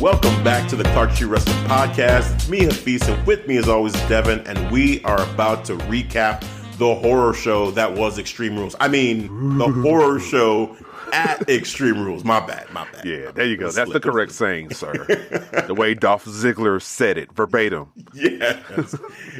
Welcome back to the Clark Street Wrestling Podcast. It's me, Hafiz, and with me, as always, Devin, and we are about to recap the horror show that was Extreme Rules. I mean, the horror show at Extreme Rules. My bad, my bad. Yeah, there you go. That's the correct saying, sir. the way Dolph Ziggler said it verbatim. Yeah.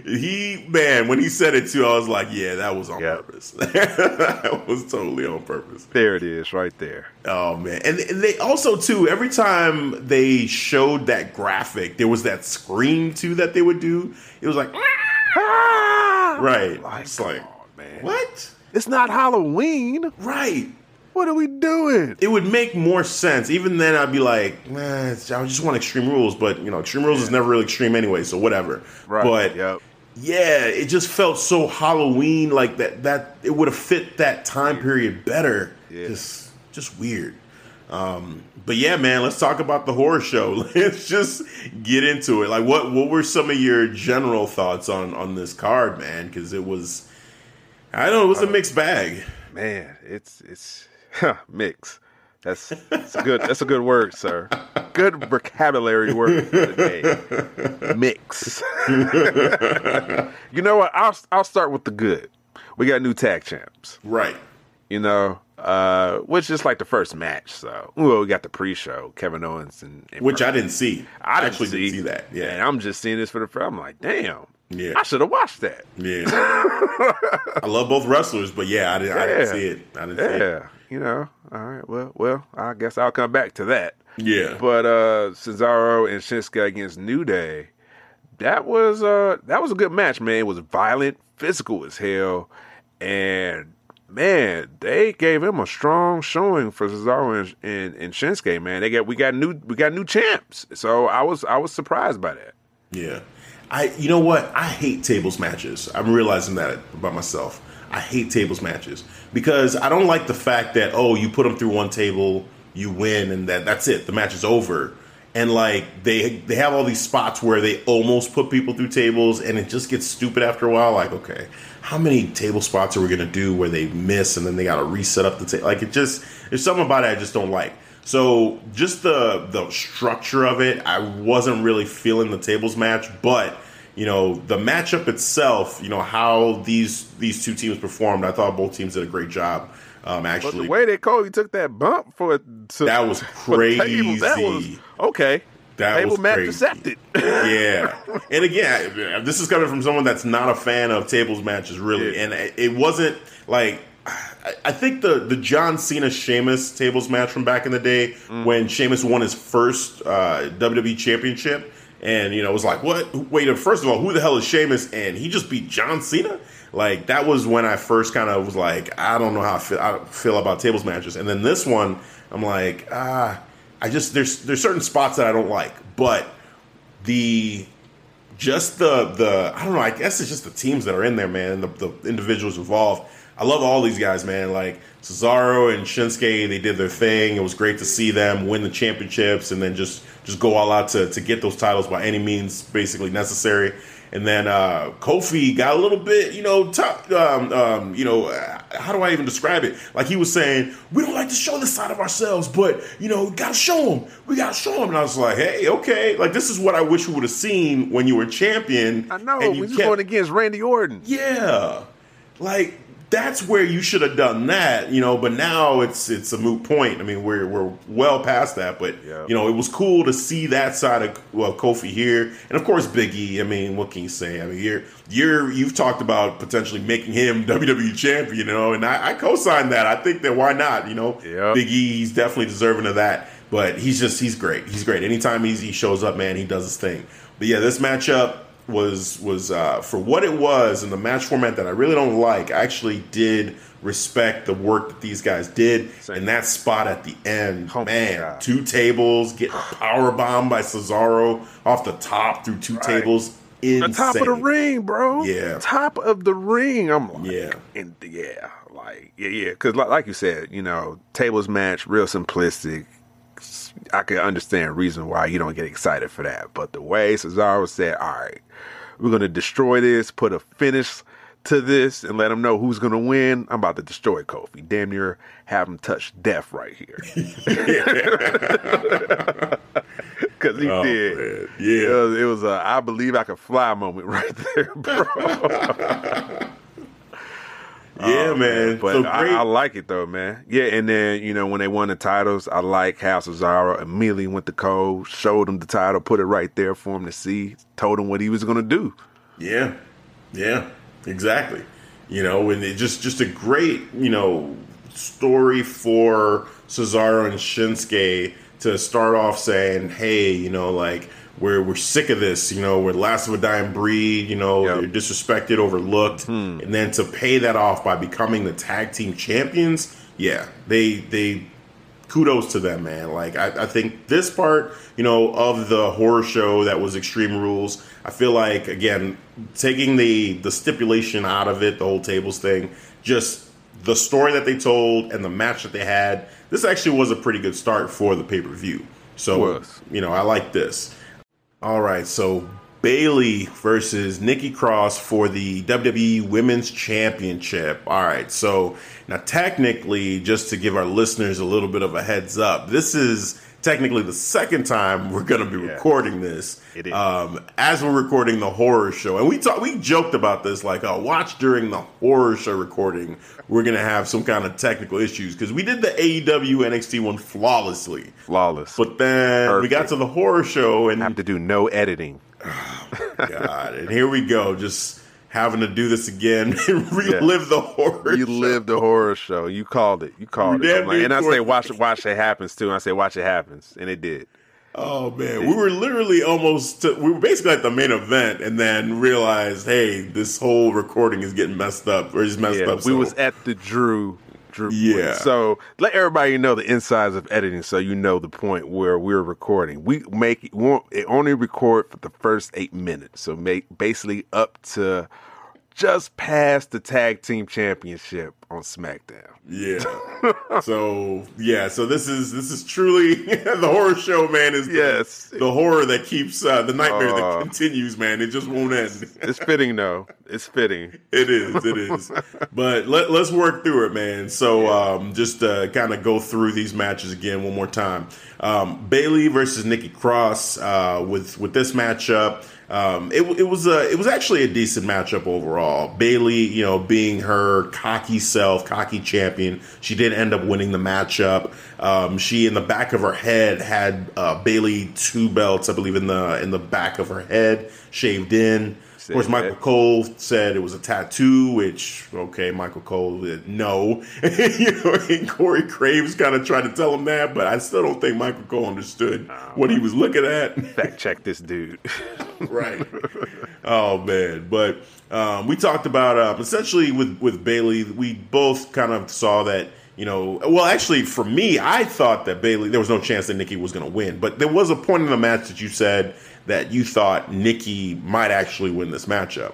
he, man, when he said it too, I was like, yeah, that was on Yep. purpose. that was totally on purpose. There it is, right there. Oh man, and, and they also too. Every time they showed that graphic, there was that scream too that they would do. It was like, ah! right? Like, it's like, on, man. what? It's not Halloween. Right? What are we doing? It would make more sense. Even then, I'd be like, man, I just want Extreme Rules, but you know, Extreme Rules is never really extreme anyway, so whatever. Right. But yep. yeah, it just felt so Halloween like that. That it would have fit that time period better. Yeah. Just, just weird. Um, but yeah, man, let's talk about the horror show. Let's just get into it. Like, what what were some of your general thoughts on on this card, man? Because it was, I don't know, it was a mixed bag. Man, it's it's huh, mix. That's, that's a good. That's a good word, sir. Good vocabulary word for the day. Mix. you know what? I'll I'll start with the good. We got new tag champs. Right. you know, uh, which is like the first match. So, well, we got the pre-show, Kevin Owens and, and Which I didn't see. I didn't actually see. didn't see that. Yeah, and I'm just seeing this for the first. I'm like, damn, Yeah. I should have watched that. Yeah. I love both wrestlers, but yeah, I didn't, I didn't see it. I didn't see it. You know, all right, well, well, I guess I'll come back to that. Yeah. But uh Cesaro and Shinsuke against New Day, that was uh that was a good match, man. It was violent, physical as hell, and man, they gave him a strong showing for Cesaro and, and, and Shinsuke. Man, they got we got new we got new champs, so I was I was surprised by that. Yeah. I you know what? I hate tables matches. I'm realizing that about myself. I hate tables matches because I don't like the fact that oh, you put them through one table, you win and that that's it. The match is over. And like they they have all these spots where they almost put people through tables and it just gets stupid after a while like okay, how many table spots are we going to do where they miss and then they got to reset up the table? Like it just there's something about it I just don't like. So just the the structure of it, I wasn't really feeling the tables match, but you know the matchup itself, you know how these these two teams performed. I thought both teams did a great job. Um, But actually, the way that Kofi took that bump for to, That was for tables, that was crazy. okay. That Table was match crazy. accepted. yeah. And again, this is coming from someone that's not a fan of tables matches, really. Yeah. And it- wasn't like I- I think the the John Cena Sheamus tables match from back in the day Mm. when Sheamus won his first uh, WWE Championship, and you know it was like, what? Wait, first of all, who the hell is Sheamus? And he just beat John Cena. Like that was when I first kind of was like, I don't know how I feel, I feel about tables matches. And then this one, I'm like, ah, I just there's there's certain spots that I don't like, but the just the the I don't know. I guess it's just the teams that are in there, man. The, the individuals involved. I love all these guys, man. Like Cesaro and Shinsuke, they did their thing. It was great to see them win the championships and then just just go all out to to get those titles by any means basically necessary. And then uh, Kofi got a little bit, you know, um, um, you know, uh, how do I even describe it? Like he was saying, we don't like to show this side of ourselves, but you know, we gotta show them. We gotta show them. And I was like, hey, okay, like this is what I wish we would have seen when you were champion. I know. and We you just kept- going against Randy Orton. yeah. Like that's where you should have done that, you know. But now it's it's a moot point. I mean, we're we're well past that. But Yeah. you know, it was cool to see that side of well, Kofi here, and of course Biggie. I mean, what can you say? I mean, you're you're you've talked about potentially making him WWE champion, you know, and I, I co-sign that. I think that why not? You know, Yep. Biggie, he's definitely deserving of that. But he's just he's great. He's great. Anytime he's, he shows up, man, he does his thing. But yeah, this matchup was was uh, for what it was in the match format that I really don't like. I actually did respect the work that these guys did Same. in that spot at the end. Oh man, two tables, getting power bomb by Cesaro off the top through two tables. In the top of the ring, bro. Yeah. top of the ring. I'm like, Yeah. and yeah, like yeah, yeah. Because like, like you said, you know, tables match, real simplistic. I can understand reason why you don't get excited for that, but the way Cesaro said, "All right, we're gonna destroy this, put a finish to this, and let them know who's gonna win." I'm about to destroy Kofi. Damn near have him touch death right here. Because he Oh, did. man. It Yeah. was, it was a I believe I could fly moment right there, bro. Yeah, oh, man. But so I. I like it though, man. Yeah, and then you know when they won the titles, I like how Cesaro immediately went to Cole, showed him the title, put it right there for him to see, told him what he was gonna do. Yeah, yeah, exactly. You know, and it just just a great you know story for Cesaro and Shinsuke to start off saying, "Hey, you know, like we're we're sick of this. You know, we're the last of a dying breed. You know, Yep. they're disrespected, overlooked, hmm. and then to pay that off by becoming the tag team champions. Yeah, they they kudos to them, man. Like I, I think this part, you know, of the horror show that was Extreme Rules, I feel like again taking the the stipulation out of it, the whole tables thing, just the story that they told and the match that they had. This actually was a pretty good start for the pay per view. So you know, I like this. All right, so Bayley versus Nikki Cross for the WWE Women's Championship. All right, so now technically, just to give our listeners a little bit of a heads up, this is technically the second time we're going to be Yeah. recording this. It is. Um, as we're recording the horror show, and we talk, we joked about this, like, oh, watch during the horror show recording, we're going to have some kind of technical issues because we did the AEW NXT one flawlessly. Flawless. But then we got to the horror show, and have to do no editing. God, and here we go, just having to do this again and relive the horror. You lived the horror show. You called it. You called it. like- and I say it. watch watch it happens too. And I say watch it happens, and it did. Oh man, we were literally almost. To, we were basically at the main event, and then realized, hey, this whole recording is getting messed up, or is messed Yeah, up. we was at the Drew. Yeah. So let everybody know the insides of editing, so you know the point where we're recording. We make it only record for the first eight minutes, so make basically up to just past the tag team championship on SmackDown. yeah. so yeah, so this is this is truly the horror show, man. Is the, Yes. the horror that keeps uh, the nightmare that Uh, continues, man. It just won't end. It's fitting though. It's fitting. It is, it is. but let, let's work through it, man. So um, just uh, kind of go through these matches again one more time. Um, Bayley versus Nikki Cross uh, with with this matchup. Um, it, it was a, it was actually a decent matchup overall. Bayley, you know, being her cocky self, cocky champion, she did end up winning the matchup. Um, she in the back of her head had uh, Bayley two belts, I believe, in the in the back of her head, shaved in. Of course, Michael that. Cole said it was a tattoo, which okay, Michael Cole, uh, no, you know, and Corey Graves kind of tried to tell him that, but I still don't think Michael Cole understood what he was looking at. Fact check this dude. right. Oh man, but um, we talked about um, essentially with with Bayley. We both kind of saw that. You know, well, actually, for me, I thought that Bayley there was no chance that Nikki was going to win, but there was a point in the match that you said that you thought Nikki might actually win this matchup.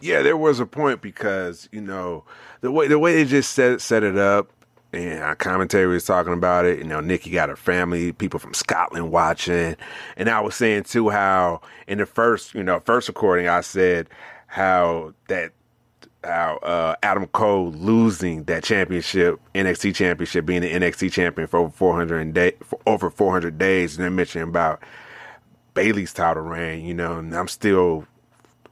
Yeah, there was a point because you know the way the way they just set set it up, and our commentary was talking about it. You know, Nikki got her family, people from Scotland watching, and I was saying too how in the first you know first recording I said how that how uh, Adam Cole losing that championship, NXT championship, being the NXT champion for over 400 day, for over 400 days, and then mentioning about Bayley's title reign, you know, and I'm still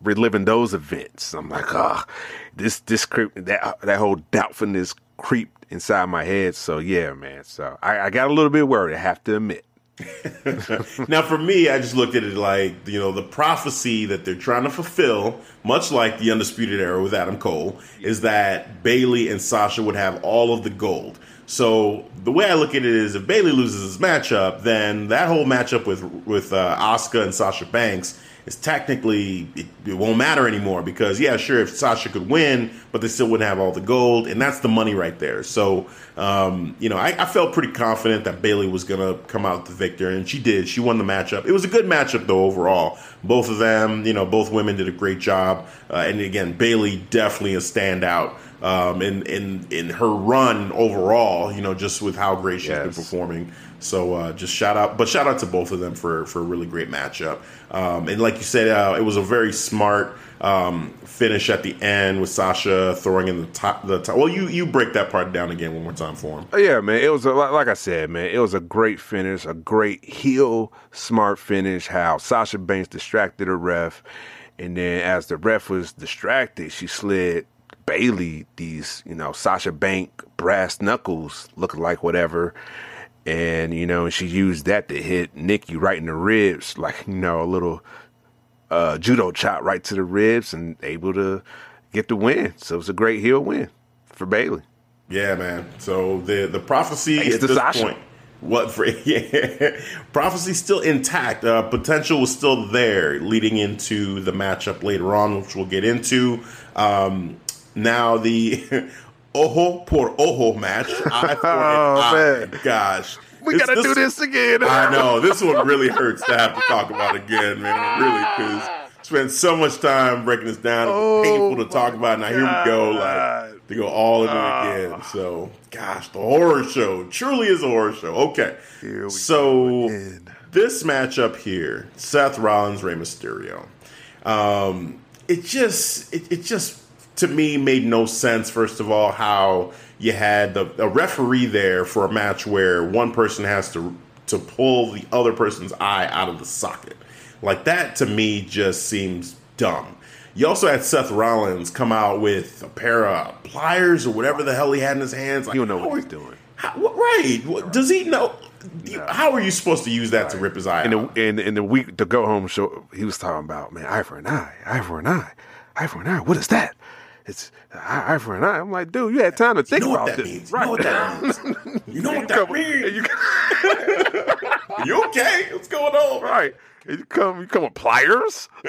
reliving those events. I'm like, ah, oh, this this creep that that whole doubtfulness creeped inside my head. So yeah, man. So I, I got a little bit worried. I have to admit. now, for me, I just looked at it like you know the prophecy that they're trying to fulfill, much like the Undisputed Era with Adam Cole, is that Bayley and Sasha would have all of the gold. So the way I look at it is, if Bayley loses this matchup, then that whole matchup with with uh, Asuka and Sasha Banks is technically it, it, won't matter anymore because yeah, sure, if Sasha could win, but they still wouldn't have all the gold, and that's the money right there. So um, you know, I, I, felt pretty confident that Bayley was gonna come out the victor, and she did. She won the matchup. It was a good matchup though overall. Both of them, you know, both women did a great job, uh, and again, Bayley definitely a standout. Um, in in in her run overall, you know, just with how great she's yes. been performing. So uh, just shout out, but shout out to both of them for for a really great matchup. Um, and like you said, uh, it was a very smart um, finish at the end with Sasha throwing in the top. The top. Well, you you break that part down again one more time for him. Oh, yeah, man. It was a, like I said, man. It was a great finish, a great heel smart finish. How Sasha Banks distracted the ref, and then as the ref was distracted, she slid Bayley these you know Sasha Bank brass knuckles, looking like whatever and you know she used that to hit Nikki right in the ribs, like you know a little uh, judo chop right to the ribs, and able to get the win. So it was a great heel win for Bayley. Yeah, man. So the the prophecy Thanks at this Sasha. point, what for? Yeah, prophecy still intact. Uh, potential was still there leading into the matchup later on, which we'll get into. Um, now the ojo por ojo match. Eye for oh, eye. Man. Gosh. We gotta this, do this again. I know. This one really hurts to have to talk about again, man. Really, because spent so much time breaking this down. Oh, painful to talk about. Now here we go, like to go all in uh, again. So, gosh, the horror show truly is a horror show. Okay, so this matchup here, Seth Rollins, Rey Mysterio. Um, it just, it, it just to me made no sense. First of all, how you had the, a referee there for a match where one person has to to pull the other person's eye out of the socket. Like that to me just seems dumb. You also had Seth Rollins come out with a pair of pliers or whatever the hell he had in his hands. Like, you don't know what he's doing. How, right? Does he know? No. How are you supposed to use that right. to rip his eye? In the, in, in the week to go home show, he was talking about man, eye for an eye, eye for an eye, eye for an eye. What is that? It's eye for an eye. I'm like, dude, you had time to think you know about this. Means. Right. You know what that means. You know what that means. You, you okay? What's going on? Right. You come, you come with pliers.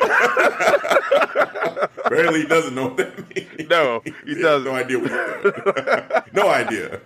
Barely, he doesn't know what that means. No, he, he doesn't. No idea what. no idea.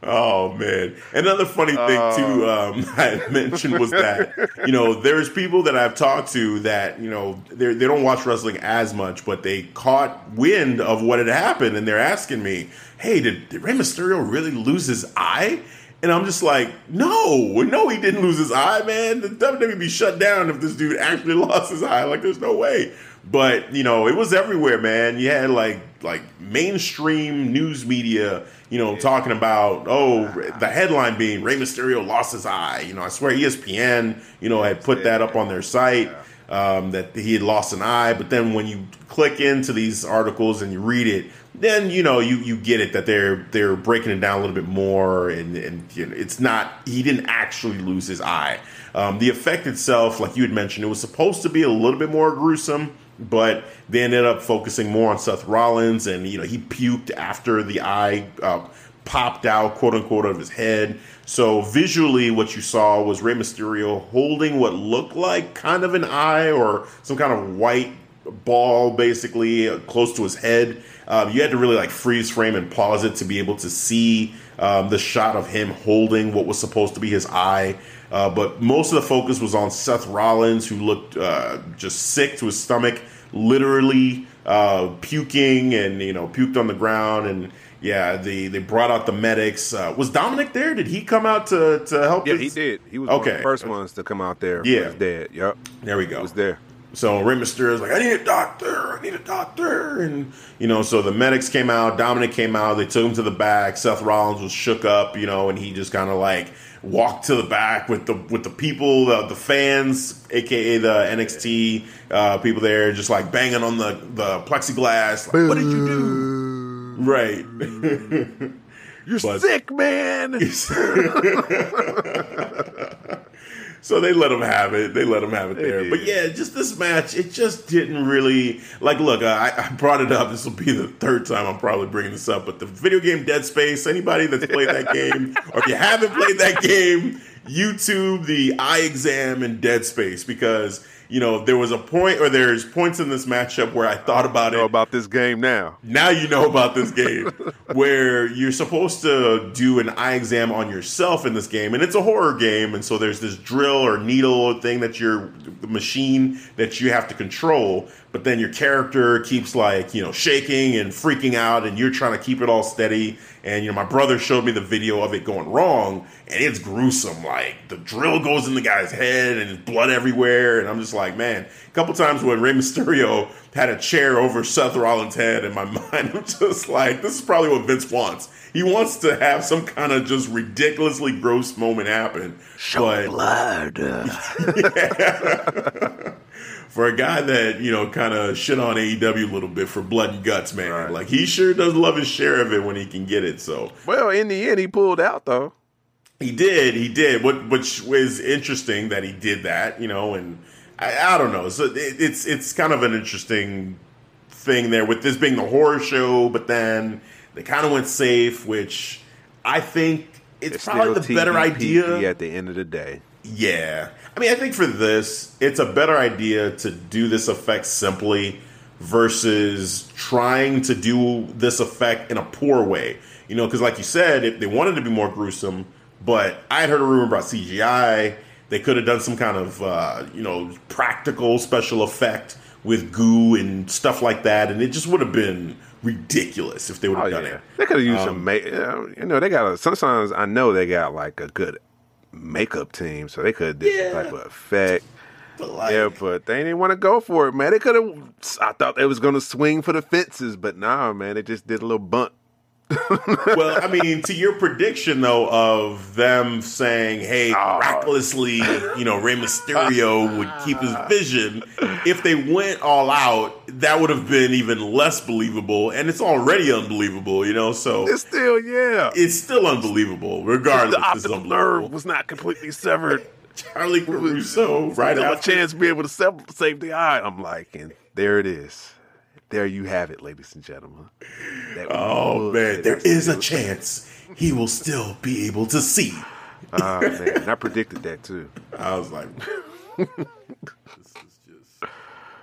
Oh man! Another funny thing too oh. um, I mentioned was that you know there's people that I've talked to that you know they they don't watch wrestling as much, but they caught wind of what had happened, and they're asking me, "Hey, did, did Rey Mysterio really lose his eye?" And I'm just like, no, no, he didn't lose his eye, man. The WWE be shut down if this dude actually lost his eye. Like, there's no way. But you know, it was everywhere, man. You had like like mainstream news media, you know, talking about oh the headline being Rey Mysterio lost his eye. You know, I swear ESPN, you know, had put that up on their site um, that he had lost an eye. But then when you click into these articles and you read it, then you know you you get it that they're they're breaking it down a little bit more, and and you know, it's not he didn't actually lose his eye. Um, the effect itself, like you had mentioned, it was supposed to be a little bit more gruesome but they ended up focusing more on Seth Rollins, and you know he puked after the eye uh, popped out, quote unquote, of his head. So visually, what you saw was Rey Mysterio holding what looked like kind of an eye or some kind of white ball, basically uh, close to his head. Um, you had to really like freeze frame and pause it to be able to see um, the shot of him holding what was supposed to be his eye. Uh, but most of the focus was on Seth Rollins, who looked uh, just sick to his stomach, literally uh, puking and you know puked on the ground. And yeah, the they brought out the medics. Uh, was Dominic there? Did he come out to to help? Yeah, his... he did. He was okay. one of the first ones to come out there. Yeah, dead. Yep, there we go. He was there. So Rey is like, I need a doctor, I need a doctor, and you know, so the medics came out, Dominic came out, they took him to the back. Seth Rollins was shook up, you know, and he just kind of like walked to the back with the with the people, the, the fans, aka the NXT uh, people there, just like banging on the the plexiglass. Like, what did you do? Right. You're But- sick, man. So they let him have it. They let him have it They there. did. But yeah, just this match, it just didn't really like. Look, I, I brought it up. This will be the third time I'm probably bringing this up. But the video game Dead Space. Anybody that's played that game, or if you haven't played that game, YouTube the eye exam in Dead Space because you know there was a point, or there's points in this matchup where I thought about know it about this game now. now you know about this game where you're supposed to do an eye exam on yourself in this game and it's a horror game and so there's this drill or needle thing that you're the machine that you have to control but then your character keeps like you know shaking and freaking out and you're trying to keep it all steady and you know my brother showed me the video of it going wrong and it's gruesome like the drill goes in the guy's head and there's blood everywhere and i'm just like man a couple times when Rey Mysterio had a chair over Seth Rollins' head in my mind, I'm just like, this is probably what Vince wants. He wants to have some kind of just ridiculously gross moment happen. but blood. for a guy that, you know, kind of shit on AEW a little bit for blood and guts, man, Right. like he sure does love his share of it when he can get it. So well, in the end, he pulled out though. He did, he did. What which was interesting that he did that, you know, and I, I don't know. So it, it's it's kind of an interesting thing there with this being the horror show, but then they kind of went safe, which I think it's, It's probably the better idea. at the end of the day. Yeah. I mean, I think for this, it's a better idea to do this effect simply versus trying to do this effect in a poor way. You know, because like you said, if they wanted to be more gruesome, but I had heard a rumor about CGI. They could have done some kind of, uh, you know, practical special effect with goo and stuff like that, and it just would have been ridiculous if they would have Oh done yeah, it. they could have used Um, some. Ma- you know, they got. A, sometimes I know they got like a good makeup team, so they could have did Yeah. some type of effect. But like, Yeah, but they didn't want to go for it, man. They could have. I thought they was going to swing for the fences, but nah, man. They just did a little bunt. Well, I mean, to your prediction though of them saying, "Hey, miraculously, you know, Rey Mysterio would keep his vision," if they went all out, that would have been even less believable, and it's already unbelievable, you know. So It's still, yeah. it's still unbelievable, regardless. the it's optical nerve was not completely severed. Charly Caruso, right Still a chance to be able to save, save the eye. I'm like, and there it is. There you have it, ladies and gentlemen. Oh man, there is a chance he will still be able to see. Ah, man, I predicted that too. I was like, this is just,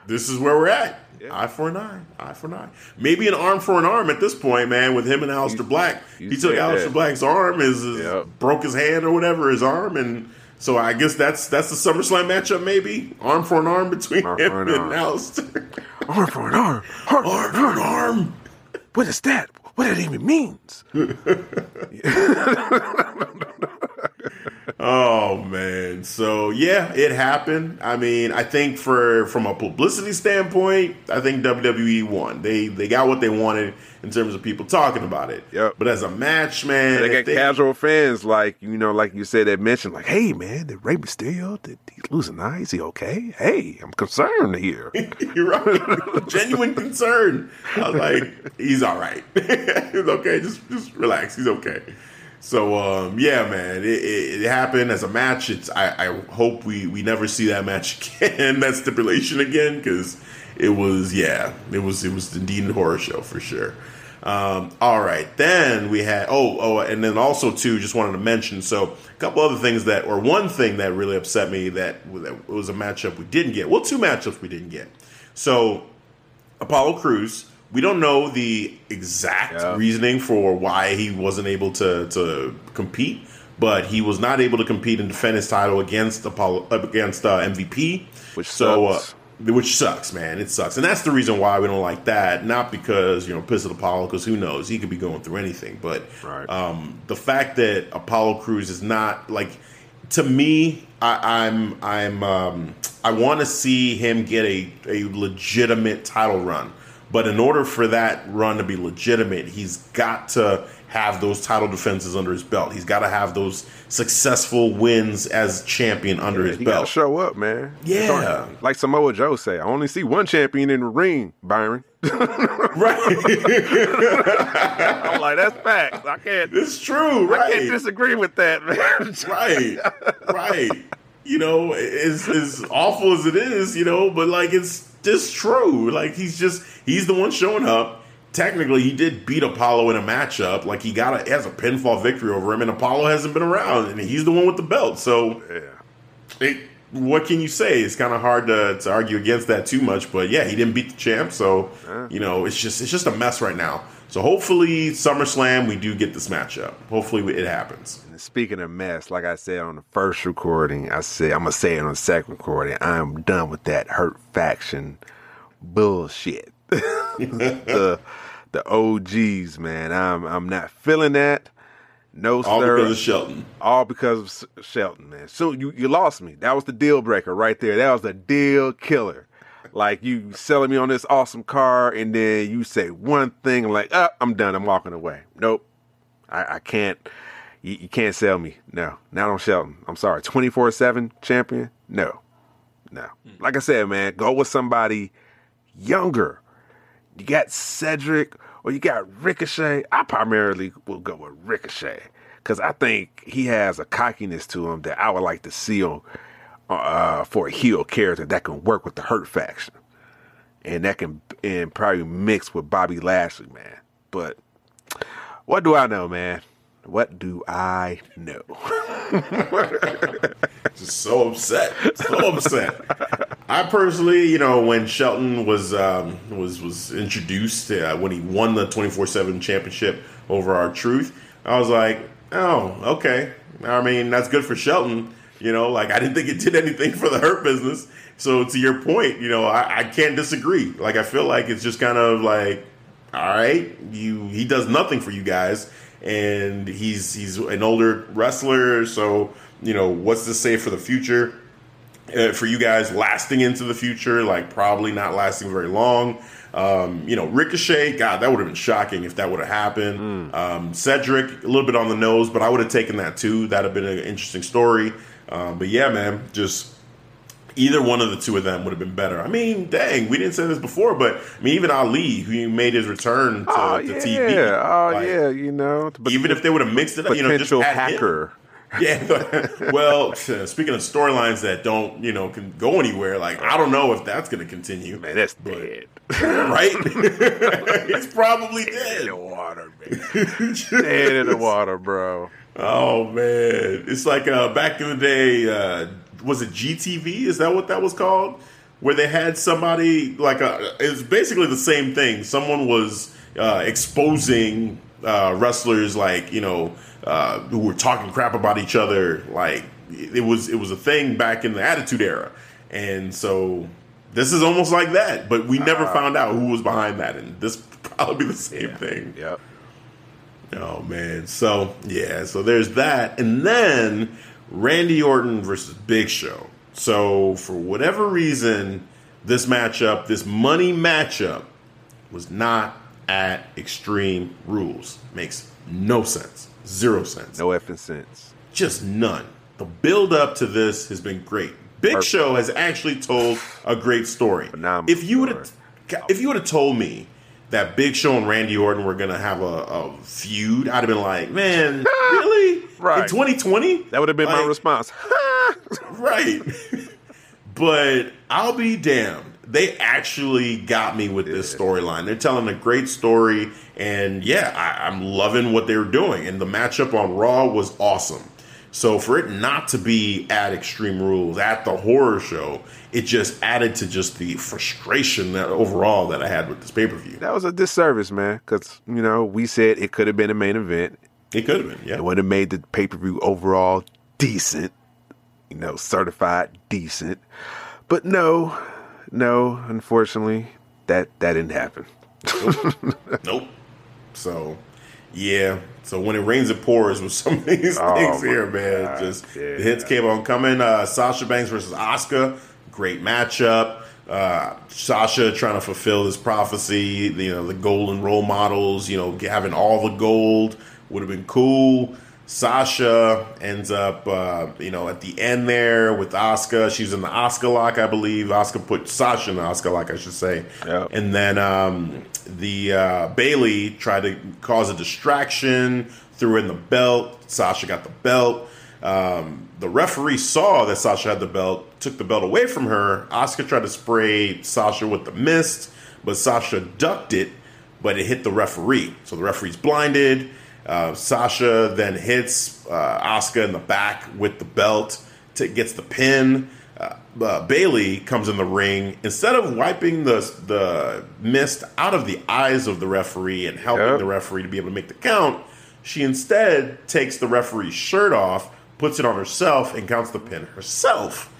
this is where we're at. Eye for an eye, eye for an eye. Maybe an arm for an arm at this point, man. With him and Aleister Black, you he took Aleister that. Black's arm, his, his- Yep. broke his hand or whatever, his arm, and so I guess that's that's the SummerSlam matchup. Maybe arm for an arm between Arm him an and arm. Aleister. Arm for an arm. Arm, arm for an arm. What is that? What that even means? Oh man. So yeah, it happened. I mean, I think for from a publicity standpoint, I think WWE won. They they got what they wanted in terms of people talking about it. Yep. But as a match, man, They got casual fans like you know, like you said, that mentioned like, "Hey, man, did Rey Mysterio did he lose an eye? Is he okay? Hey, I'm concerned here." You're right. Genuine concern. I was like, he's all right. he's okay. Just just relax. He's okay. So um, yeah, man, it, it, it happened as a match. It's I, I hope we we never see that match again, that stipulation again, because it was yeah, it was it was indeed a horror show for sure. Um, all right, then we had oh oh, and then also too, just wanted to mention so a couple other things that or one thing that really upset me that, that was a matchup we didn't get. Well, two matchups we didn't get. So Apollo Crews. We don't know the exact Yeah. reasoning for why he wasn't able to to compete, but he was not able to compete and defend his title against Apollo against uh, MVP, Which so sucks. Uh, which sucks, man. It sucks, and that's the reason why we don't like that. Not because you know piss at Apollo, because who knows, he could be going through anything. But Right. um, the fact that Apollo Crews is not like to me, I, I'm I'm um, I want to see him get a a legitimate title run. But in order for that run to be legitimate, he's got to have those title defenses under his belt. He's got to have those successful wins as champion under Yeah, his belt. show up, man. Yeah. Like Samoa Joe say, I only see one champion in the ring, Byron. Right. I'm like, that's facts. I can't. it's true, I can't right? disagree with that, man. right. Right. You know, as as awful as it is, you know, but like it's just true. Like he's just he's the one showing up. Technically, he did beat Apollo in a matchup. Like he got a has a pinfall victory over him, and Apollo hasn't been around, and he's the one with the belt. So yeah. it, what can you say? It's kind of hard to, to argue against that too much, but yeah, he didn't beat the champ, so you know it's just it's just a mess right now. So hopefully SummerSlam we do get this matchup. Hopefully it happens. And speaking of mess, like I said on the first recording, I said I'm gonna say it on the second recording. I'm done with that hurt faction bullshit. the the OGs, man. I'm I'm not feeling that. No All sir. because of Shelton. all because of Shelton, man. So you, you lost me. That was the deal breaker right there. That was the deal killer. Like you selling me on this awesome car, and then you say one thing, like, oh, I'm done. I'm walking away. Nope, I, I can't. You, you can't sell me. No, not on Shelton. I'm sorry. Twenty four seven champion. No, no. Hmm. Like I said, man, go with somebody younger. You got Cedric or you got Ricochet. I primarily will go with Ricochet because I think he has a cockiness to him that I would like to see on uh, for a heel character that can work with the Hurt faction and that can and probably mix with Bobby Lashley, man. But what do I know, man? What do I know? Just so upset, so upset. I personally, you know, when Shelton was um, was was introduced uh, when he won the twenty four seven championship over R-Truth, I was like, oh, okay. I mean, that's good for Shelton. You know, like I didn't think it did anything for the hurt business. So to your point, you know, I, I can't disagree. Like I feel like it's just kind of like, all right, you he does nothing for you guys, and he's he's an older wrestler. So you know, what's to say for the future? uh, for you guys lasting into the future, like probably not lasting very long. Um, you know, Ricochet, God, that would have been shocking if that would have happened. Um, Cedric, a little bit on the nose, but I would have taken that too. That'd have been an interesting story. Um, but yeah, man, just either one of the two of them would have been better. I mean, dang, we didn't say this before, but I mean, even Ali, who made his return to, oh to yeah, TV, oh like, yeah, you know, but even if they would have mixed it up, you know, just add him. Yeah. well, speaking of storylines that don't, you know, can go anywhere, like I don't know if that's going to continue. Man, that's dead. Right? it's probably Dead in the water, man. dead in the water, bro. Oh man, it's like uh, back in the day. Uh, was it GTV? Is that what that was called? Where they had somebody like a. It's basically the same thing. Someone was uh, exposing uh, wrestlers, like you know, uh, who were talking crap about each other. Like it was, it was a thing back in the Attitude Era, and so this is almost like that. But we never found out who was behind that, and this probably be the same thing. Yep. Oh man. So yeah, so there's that. And then Randy Orton versus Big Show. So for whatever reason, this matchup, this money matchup, was not at Extreme Rules. Makes no sense. Zero sense. No effing sense. Just none. The build up to this has been great. Big Perfect. Show has actually told a great story. Phenomenal If you would have, if you would have told me that Big Show and Randy Orton were gonna have a, a feud, I'd have been like, man, really? Right. In 2020? That would have been my response. Right. but I'll be damned. They actually got me with this storyline. They're telling a great story, and yeah, I, I'm loving what they're doing. And the matchup on Raw was awesome. So for it not to be at Extreme Rules at the horror show, it just added to just the frustration that overall that I had with this pay per view. that was a disservice, man. Because you know we said it could have been a main event. It could have been, yeah. It would have made the pay per view overall decent. You know, certified decent. But no, no. Unfortunately, that that didn't happen. Nope. So, Yeah. So when it rains, it pours with some of these Oh, things here, man. God. Just Yeah. the hits came on coming. Uh, Sasha Banks versus Asuka, great matchup. Uh, Sasha trying to fulfill his prophecy. You know, the golden role models. You know, having all the gold would have been cool. Sasha ends up, uh, you know, at the end there with Asuka. She's in the Asuka lock, I believe. Asuka put Sasha in the Asuka lock, I should say. Yep. And then um, the uh, Bayley tried to cause a distraction, threw in the belt. Sasha got the belt. Um, the referee saw that Sasha had the belt, took the belt away from her. Asuka tried to spray Sasha with the mist, but Sasha ducked it, but it hit the referee. So the referee's blinded. Uh, Sasha then hits uh, Asuka in the back with the belt, t- gets the pin. Uh, uh, Bayley comes in the ring. Instead of wiping the the mist out of the eyes of the referee and helping Yep. the referee to be able to make the count, she instead takes the referee's shirt off, puts it on herself, and counts the pin herself.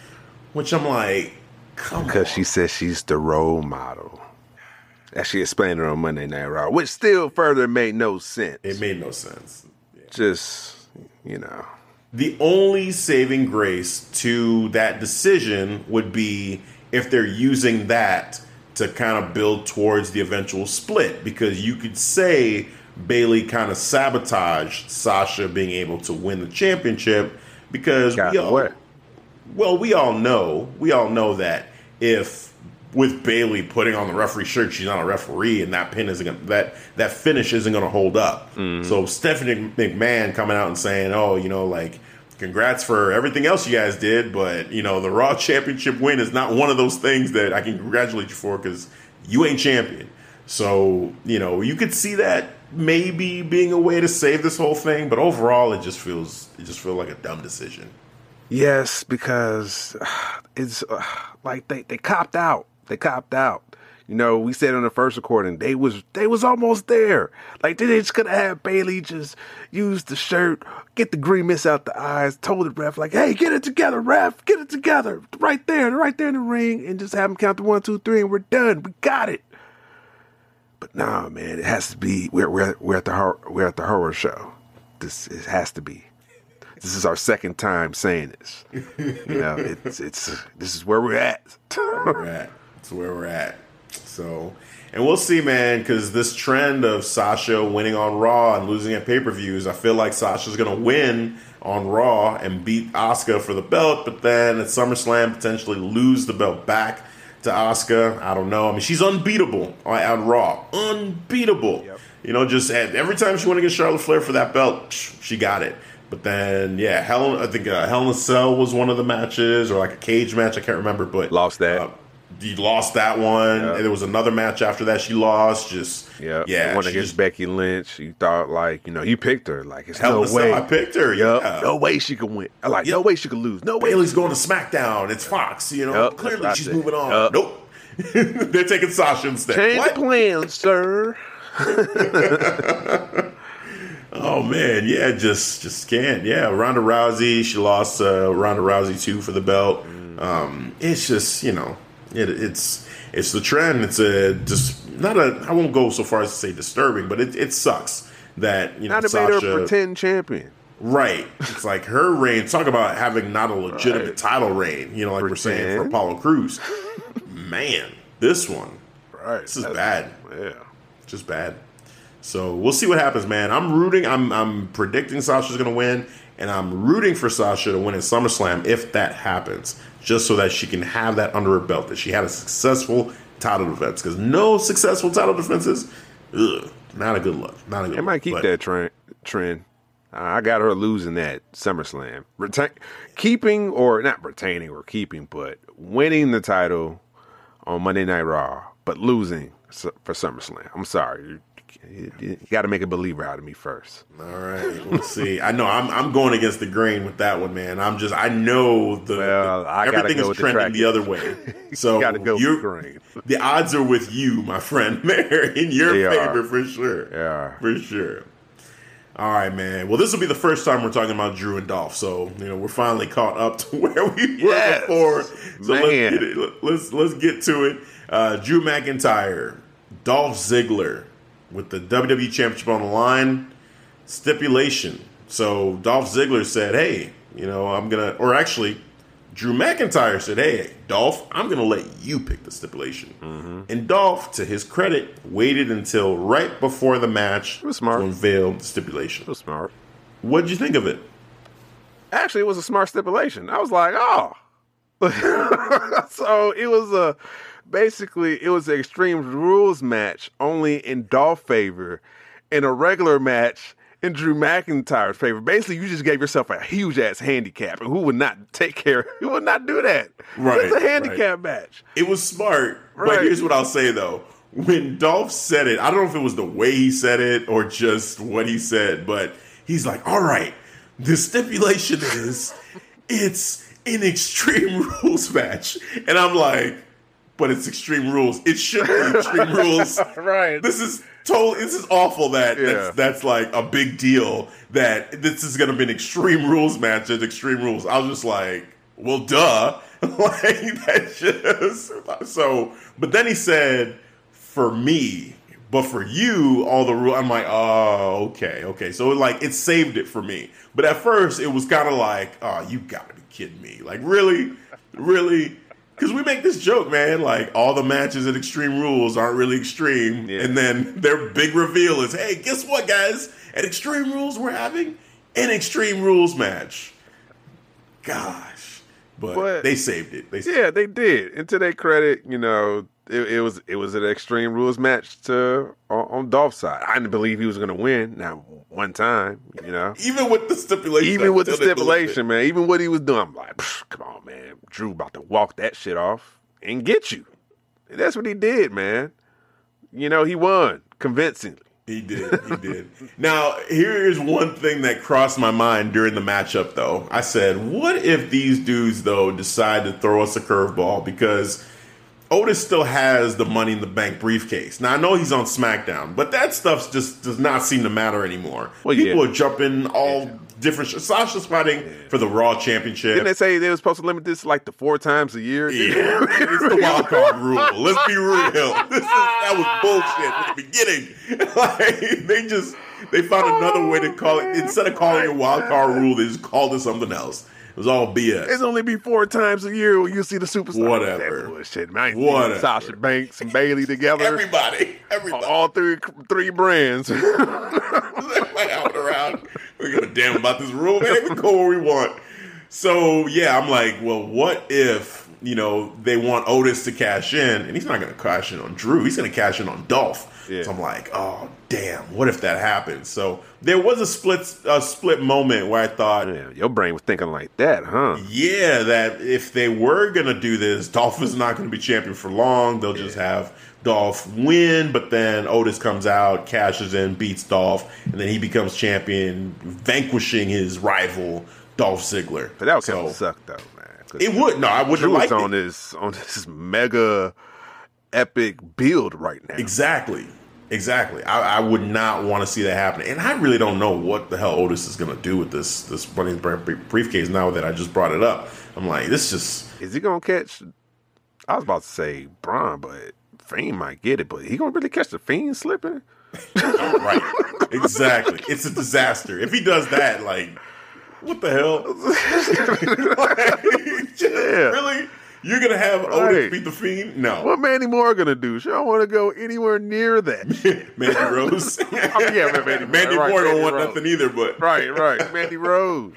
Which I'm like, come on. Because she says she's the role model. As she explained it on Monday Night Raw, which still further made no sense. It made no sense. Just, you know. The only saving grace to that decision would be if they're using that to kind of build towards the eventual split, because you could say Bayley kind of sabotaged Sasha being able to win the championship because Got we all, what? well, we all know, we all know that if with Bayley putting on the referee shirt, she's not a referee, and that pin isn't gonna, that that finish isn't going to hold up. So Stephanie McMahon coming out and saying, "Oh, you know, like." Congrats for everything else you guys did, but you know the Raw Championship win is not one of those things that I can congratulate you for because you ain't champion. So you know you could see that maybe being a way to save this whole thing, but overall it just feels it just feels like a dumb decision. Yes, because it's uh, like they, they copped out. They copped out. You know, we said on the first recording they was they was almost there. Like they just could have had Bayley just use the shirt, get the green mist out the eyes, told the ref like, "Hey, get it together, ref, get it together, right there, right there in the ring, and just have him count to one, two, three, and we're done. We got it." But nah, man, it has to be. We're we're we're at the horror, we're at the horror show. This it has to be. This is our second time saying this. You know, it's it's this is where we're at. we're at. That's where we're at. So, and we'll see, man, because this trend of Sasha winning on Raw and losing at pay per views, I feel like Sasha's going to win on Raw and beat Asuka for the belt, but then at SummerSlam potentially lose the belt back to Asuka. I don't know. I mean, she's unbeatable on, on Raw. Unbeatable. Yep. You know, just at, every time she went against Charlotte Flair for that belt, she got it. But then, yeah, Hell, I think uh, a Cell was one of the matches, or like a cage match. I can't remember, but Lost that. uh, you lost that one. Yeah. And there was another match after that she lost. Just Yeah, yeah. One against just- Becky Lynch. You thought like you know you picked her. Like it's Hell no a way. I picked her. Yup. Yeah. No way she could win. I Like no way she could lose. No way. Bayley's going to SmackDown. It's Fox. You know, that's clearly she's said. moving on. Yup. Nope. They're taking Sasha instead. Change What? the sir. Oh man, yeah, just just can't. Yeah, Ronda Rousey, she lost uh, Ronda Rousey too for the belt. Mm. Um, it's just you know, it, it's it's the trend. It's a just not a. I won't go so far as to say disturbing, but it, it sucks that you know Now they made her pretend champion. Right. It's like her reign. Talk about having not a legitimate Right. title reign. You know, like we're saying for Apollo Crews. Man, this one, Right. this is That's- bad. Yeah. Just bad. So we'll see what happens, man. I'm rooting. I'm I'm predicting Sasha's going to win, and I'm rooting for Sasha to win at SummerSlam if that happens, just so that she can have that under her belt that she had a successful title defense. Because no successful title defenses, ugh, not a good look. Not a good. They might keep but- that trend. Trend. I got her losing that SummerSlam. Retain, keeping or not retaining or keeping, but winning the title on Monday Night Raw, but losing for SummerSlam. I'm sorry. You, got to make a believer out of me first. All right, we'll see. I know I'm I'm going against the grain with that one, man. I'm just I know the Well, I everything go is with the trending the, other way. So you Gotta go with the grain. The odds are with you, my friend. They're in your They favor are. for sure. Are. for sure. All right, man. Well, this will be the first time we're talking about Drew and Dolph, so you know we're finally caught up to where we were Yes, before. So let's get it. Let's let's get to it. Uh, Drew McIntyre, Dolph Ziggler, with the WWE Championship on the line. stipulation. So Dolph Ziggler said, "Hey, you know, I'm gonna," or actually, Drew McIntyre said, "Hey, Dolph, I'm gonna let you pick the stipulation." Mm-hmm. And Dolph, to his credit, waited until right before the match was smart. to unveil the stipulation. It was smart. What'd you think of it? Actually, it was a smart stipulation. I was like, oh. so it was a basically it was an extreme rules match only in Dolph favor, and a regular match in Drew McIntyre's favor. Basically, you just gave yourself a huge ass handicap, and who would not take care? Who would not do that? Right, it's a handicap match. It was smart, Right. but here's what I'll say though. When Dolph said it, I don't know if it was the way he said it or just what he said, but he's like, "All right, the stipulation is it's an extreme rules match," and I'm like, "But it's extreme rules. It should be extreme rules." Right. This is totally. This is awful. That Yeah. that's, that's like a big deal. That this is going to be an extreme rules match at extreme rules. I was just like, well, duh. like that just so. But then he said, for me, but for you, all the rule. I'm like, oh, okay, okay. So like it saved it for me. But at first, it was kind of like, oh, you got to be kidding me. Like really, really. Because we make this joke, man. Like all the matches at Extreme Rules aren't really extreme, Yeah. and then their big reveal is, "Hey, guess what, guys? At Extreme Rules, we're having an Extreme Rules match." Gosh, but, But- they saved it. They saved Yeah, they did. And to their credit, you know, it, it was it was an extreme rules match to on, on Dolph's side. I didn't believe he was going to win. Now one time, you know. even with the stipulation. even with the until they delivered stipulation, man, even what he was doing, I'm like, come on, man, Drew about to walk that shit off and get you. And that's what he did, man. You know, he won convincingly. He did. He did. now, here is one thing that crossed my mind during the matchup, though. I said, what if these dudes, though, decide to throw us a curveball? Because Otis still has the Money in the Bank briefcase. Now, I know he's on SmackDown, but that stuff just does not seem to matter anymore. Well, People yeah. are jumping all different. Sh- Sasha's fighting for the Raw Championship. Didn't they say they were supposed to limit this like to four times a year? Yeah, it's the wild card rule. Let's be real. This is, that was bullshit at the beginning. Like they just they found another way to call it instead of calling it a wild card rule. They just called it something else. It was all BS. It's only be four times a year when you see the superstar. Whatever. That bullshit, man. Whatever. Sasha Banks and Bayley together. Everybody, everybody, all three three brands. around. We give a damn about this rule, man. We go where we want. So yeah, I'm like, well, what if you know they want Otis to cash in, and he's not going to cash in on Drew. He's going to cash in on Dolph. Yeah. So I'm like, oh damn, what if that happens? So there was a split a split moment where I thought, Yeah, your brain was thinking like that, huh? yeah, that if they were going to do this, Dolph is not going to be champion for long. They'll just have Dolph win, but then Otis comes out, cashes in, beats Dolph, and then he becomes champion, vanquishing his rival Dolph Ziggler. But that would kind So, of suck though, It would no, I wouldn't Drew like is on it. this on this mega epic build right now. Exactly. Exactly. I, I would not want to see that happen. And I really don't know what the hell Otis is going to do with this this money in the Bank briefcase now that I just brought it up. I'm like, this just Is he gonna catch? I was about to say Braun, but Fiend might get it. But he gonna really catch the Fiend slipping? right. exactly. It's a disaster. If he does that, like, what the hell? Like, Really? You're gonna have Otis beat the Fiend? No. What Mandy Moore gonna do? She don't want to go anywhere near that. Mandy Rose. yeah, but Mandy- Mandy right, Moore don't Mandy want Rose. nothing either. But right, right. Mandy Rose.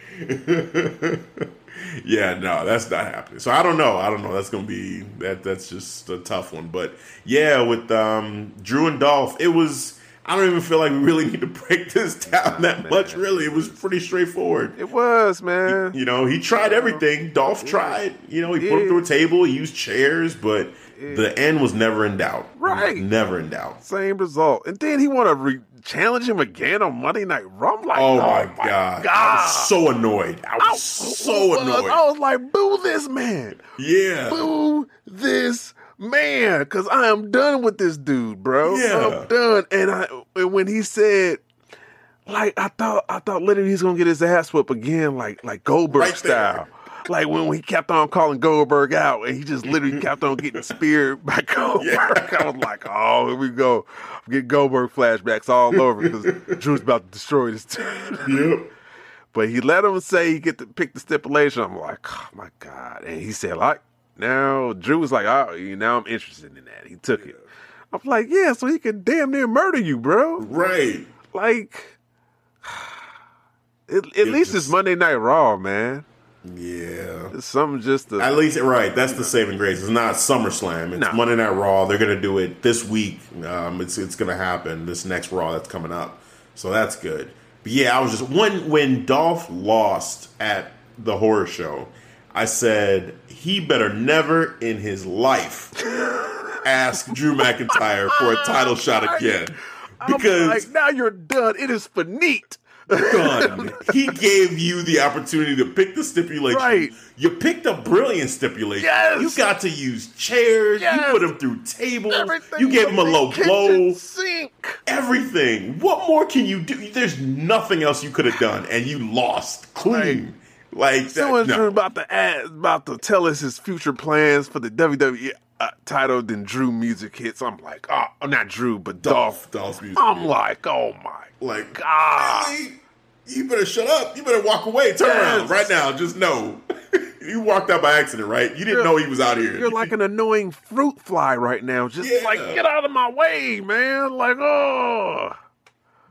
yeah, no, that's not happening. So I don't know. I don't know. That's gonna be that. That's just a tough one. But yeah, with um, Drew and Dolph, it was. I don't even feel like we really need to break this down that much. Really, it was pretty straightforward. It was man. You know, he tried everything. Dolph tried. You know, he put him Yeah. through a table, he used chairs, but the end was never in doubt. Right. Never in doubt. Same result. And then he want to re- challenge him again on Monday Night Raw. Like, Oh, oh my, god. I God. was so annoyed. I was so annoyed. I was like, boo this man. yeah. Boo this man. Cause I am done with this dude, bro. Yeah. I'm done. And I and when he said like I thought I thought literally he's gonna get his ass whooped again, like like Goldberg Right style. like when he kept on calling Goldberg out, and he just mm-hmm. literally kept on getting speared by Goldberg. Yeah. I was like, oh, here we go. I'm getting Goldberg flashbacks all over because Drew's about to destroy this team. Yep. But he let him say he get to pick the stipulation. I'm like, oh my god! And he said, like, now Drew was like, oh, you now I'm interested in that. He took it. I'm like, yeah, so he can damn near murder you, bro. Right. Like, at, at least it's Monday Night Raw, man. Yeah. It's something just to At least, right. That's the saving grace. It's not SummerSlam. It's No. Monday Night Raw. They're going to do it this week. Um, it's it's going to happen this next Raw that's coming up. So that's good. But yeah, I was just when when Dolph lost at the horror show, I said he better never in his life ask Drew McIntyre for a title shot again I'm because like, now you're done. It is finite. done. he gave you the opportunity to pick the stipulation. Right. You picked a brilliant stipulation. Yes. You got to use chairs. Yes. You put him through tables. Everything you gave him a low blow. Sink. Everything. What more can you do? There's nothing else you could have done, and you lost clean. Like that, Someone no. Drew about to add, about to tell us his future plans for the WWE uh, title. Then Drew music hits. I'm like, oh, I'm not Drew, but Dolph. Dolph. Dolph's music. I'm like, oh my like, God. really? You better shut up. You better walk away. Turn Yes. around right now. Just know. you walked out by accident, right? You didn't know he was out here. You're like an annoying fruit fly right now. Just Yeah. like get out of my way, man. Like, oh,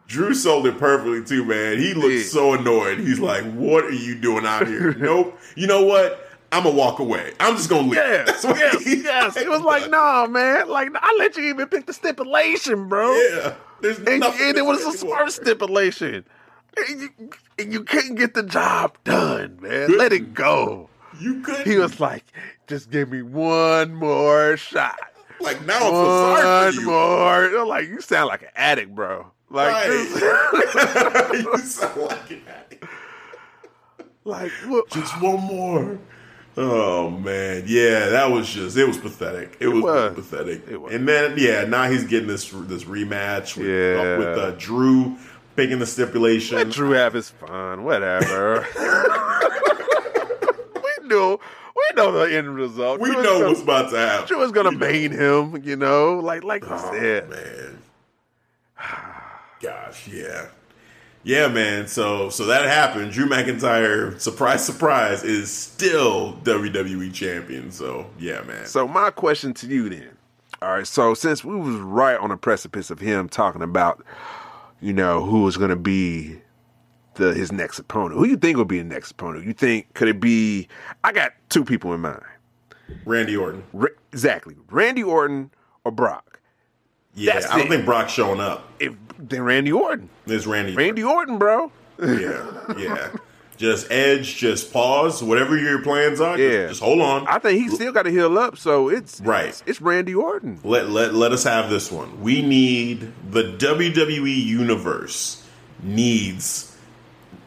Drew sold it perfectly too, man. He looked Yeah. so annoyed. He's like, "What are you doing out here?" nope. You know what? I'm gonna walk away. I'm just gonna leave. yeah, That's what yes, he- yes. It was like, nah, man. Like, I let you even pick the stipulation, bro. Yeah. There's And, nothing. and it was a smart stipulation. And you, and you couldn't get the job done, man. Let it go. You could. He was like, just give me one more shot. like, now I feel sorry One for you. more. I'm like, you sound like an addict, bro. Like, just- Right. you sound like an addict. like what? Just one more. Oh man, yeah, that was just it was pathetic. It, was, was. pathetic. It was. And then yeah, now he's getting this this rematch with, Yeah. with uh, Drew picking the stipulation. Let Drew have his fun, whatever. we knew, we know the end result. we Drew know gonna- what's about to happen. Drew is gonna main him, you know, like like you Oh, said. man. Gosh, yeah. Yeah, man. So so that happened. Drew McIntyre, surprise, surprise, is still WWE champion. So yeah, man. So my question to you then, all right. So since we was right on the precipice of him talking about, you know, who was gonna be the his next opponent, who you think will be the next opponent? You think could it be? I got two people in mind. Randy Orton. Ra- exactly, Randy Orton or Brock. Yeah, That's I don't it. think Brock's showing up. If then Randy Orton, There's Randy. Randy Orton, bro. Yeah, yeah. Just edge, just pause. Whatever your plans are, just- Yeah. just, hold on. I think he still got to heal up. So it's Right. It's, it's Randy Orton. let let let us have this one. We need the WWE universe needs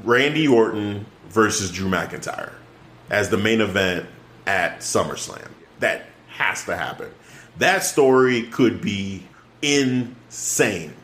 Randy Orton versus Drew McIntyre as the main event at SummerSlam. That has to happen. That story could be insane.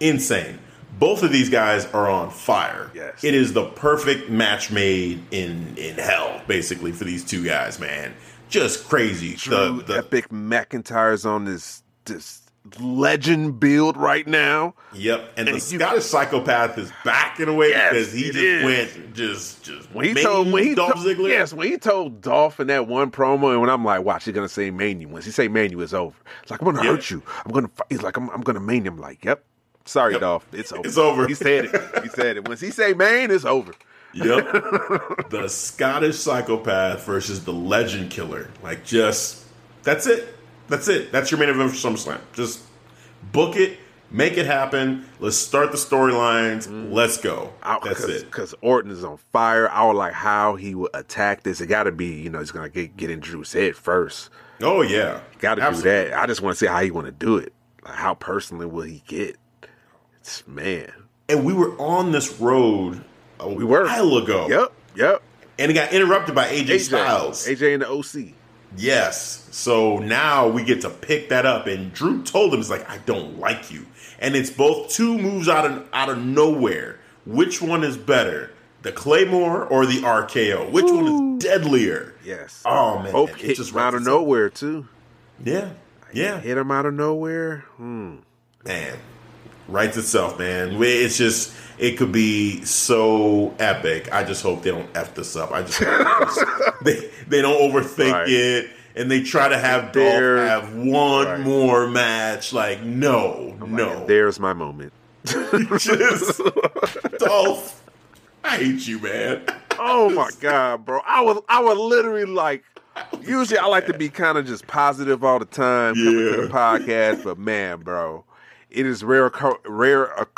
Insane. Both of these guys are on fire. Yes. It is the perfect match made in in hell, basically, for these two guys, man. Just crazy. Drew the, the, Epic McIntyre's on this this legend build right now. Yep, and, And the Scottish psychopath is back in a way Yes, because he just is. went just just When he told when he Dolph told, Ziggler. yes when he told Dolph in that one promo and when I'm like watch he's gonna say main you once he say main you it's over it's like I'm gonna Yeah. hurt you I'm gonna he's like I'm, I'm gonna main you I'm like yep sorry Yep. Dolph it's over It's over. he said it he said it once he say main it's over Yep, the Scottish psychopath versus the Legend Killer. Like just that's it. That's it. That's your main event for SummerSlam. Just book it, make it happen. Let's start the storylines. Mm. Let's go. That's it. because Orton is on fire I would like how he would attack this it gotta be you know he's gonna get get in Drew's head first Oh yeah, gotta do that I just want to see how he want to do it like how personally will he get it's man And we were on this road a we were while ago. yep yep and it got interrupted by AJ, AJ Styles. AJ and the OC Yes. So now we get to pick that up, and Drew told him, "He's like, I don't like you," and it's both two moves out of out of nowhere. Which one is better, the Claymore or the RKO? Which one is deadlier? Yes. Oh man, Both it hit just him out of nowhere too. Yeah, yeah, Hit him out of nowhere. Hmm. man, writes itself, man. It's just it could be so epic. I just hope they don't f this up. I just hope they they don't overthink Right. it. And they try to have Dolph have one right. more match. Like, no, oh no. There's my moment. just Dolph. I hate you, man. Oh my god, bro! I was I would literally like. Usually, I like to be kind of just positive all the time coming to the podcast, but man, bro, it is rare rare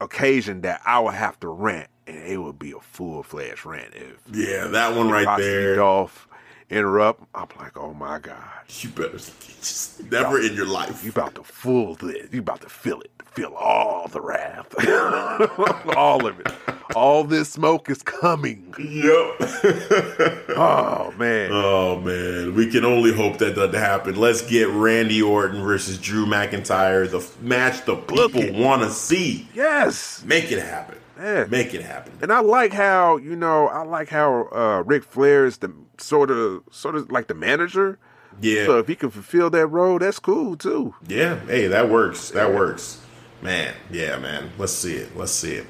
occasion that I would have to rant, and it would be a full fledged rant if Yeah, that one right there. Dolph interrupt. I'm like, oh my god, You better just never in your life. you about to full this, you about to feel it, feel all the wrath, all of it, all this smoke is coming. Yep. Oh man. oh man, we can only hope that doesn't happen. Let's get Randy Orton versus Drew McIntyre, the match the people want to see. Yes. Make it happen. Yeah. Make it happen. And I like how, you know, I like how uh Ric Flair is the sort of sort of like the manager. Yeah. So if he can fulfill that role, that's cool too. Yeah, hey, that works. That works. Man, yeah, man. Let's see it. Let's see it.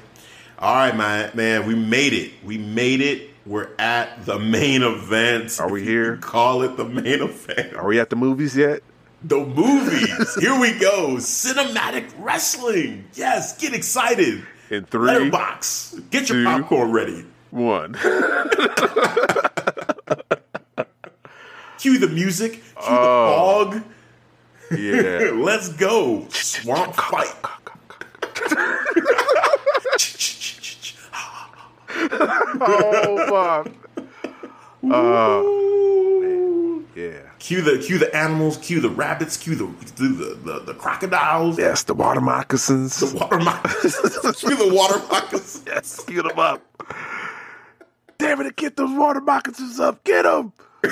All right, man. Man, we made it. We made it. We're at the main event. Are we here? Call it the main event. Are we at the movies yet? The movies. Here we go. Cinematic wrestling. Yes, get excited. In three, Letterbox. Get your two, popcorn ready. one. Cue the music. Cue Oh. the fog. yeah. Let's go. Swamp fight. oh fuck. Ooh. Uh, yeah. Cue the cue the animals, cue the rabbits, cue the the the, the, the crocodiles, Yes, the water moccasins. the water moccasins, cue the water moccasins. yes, get them up. Damn it, get those water moccasins up. Get them.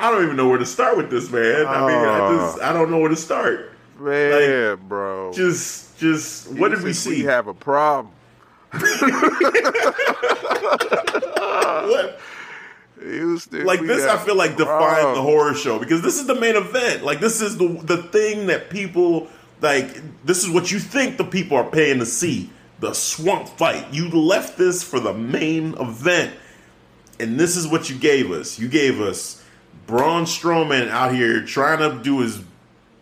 I don't even know where to start with this, man. I mean, I ah. just I don't know where to start. Man, bro. Just just what did we We see? have a problem. What? Houston, Like this, I feel like a defined problem. the horror show because this is the main event. Like this is the the thing that people like. This is what you think the people are paying to see. The swamp fight. You left this for the main event, and this is what you gave us. You gave us Braun Strowman out here trying to do his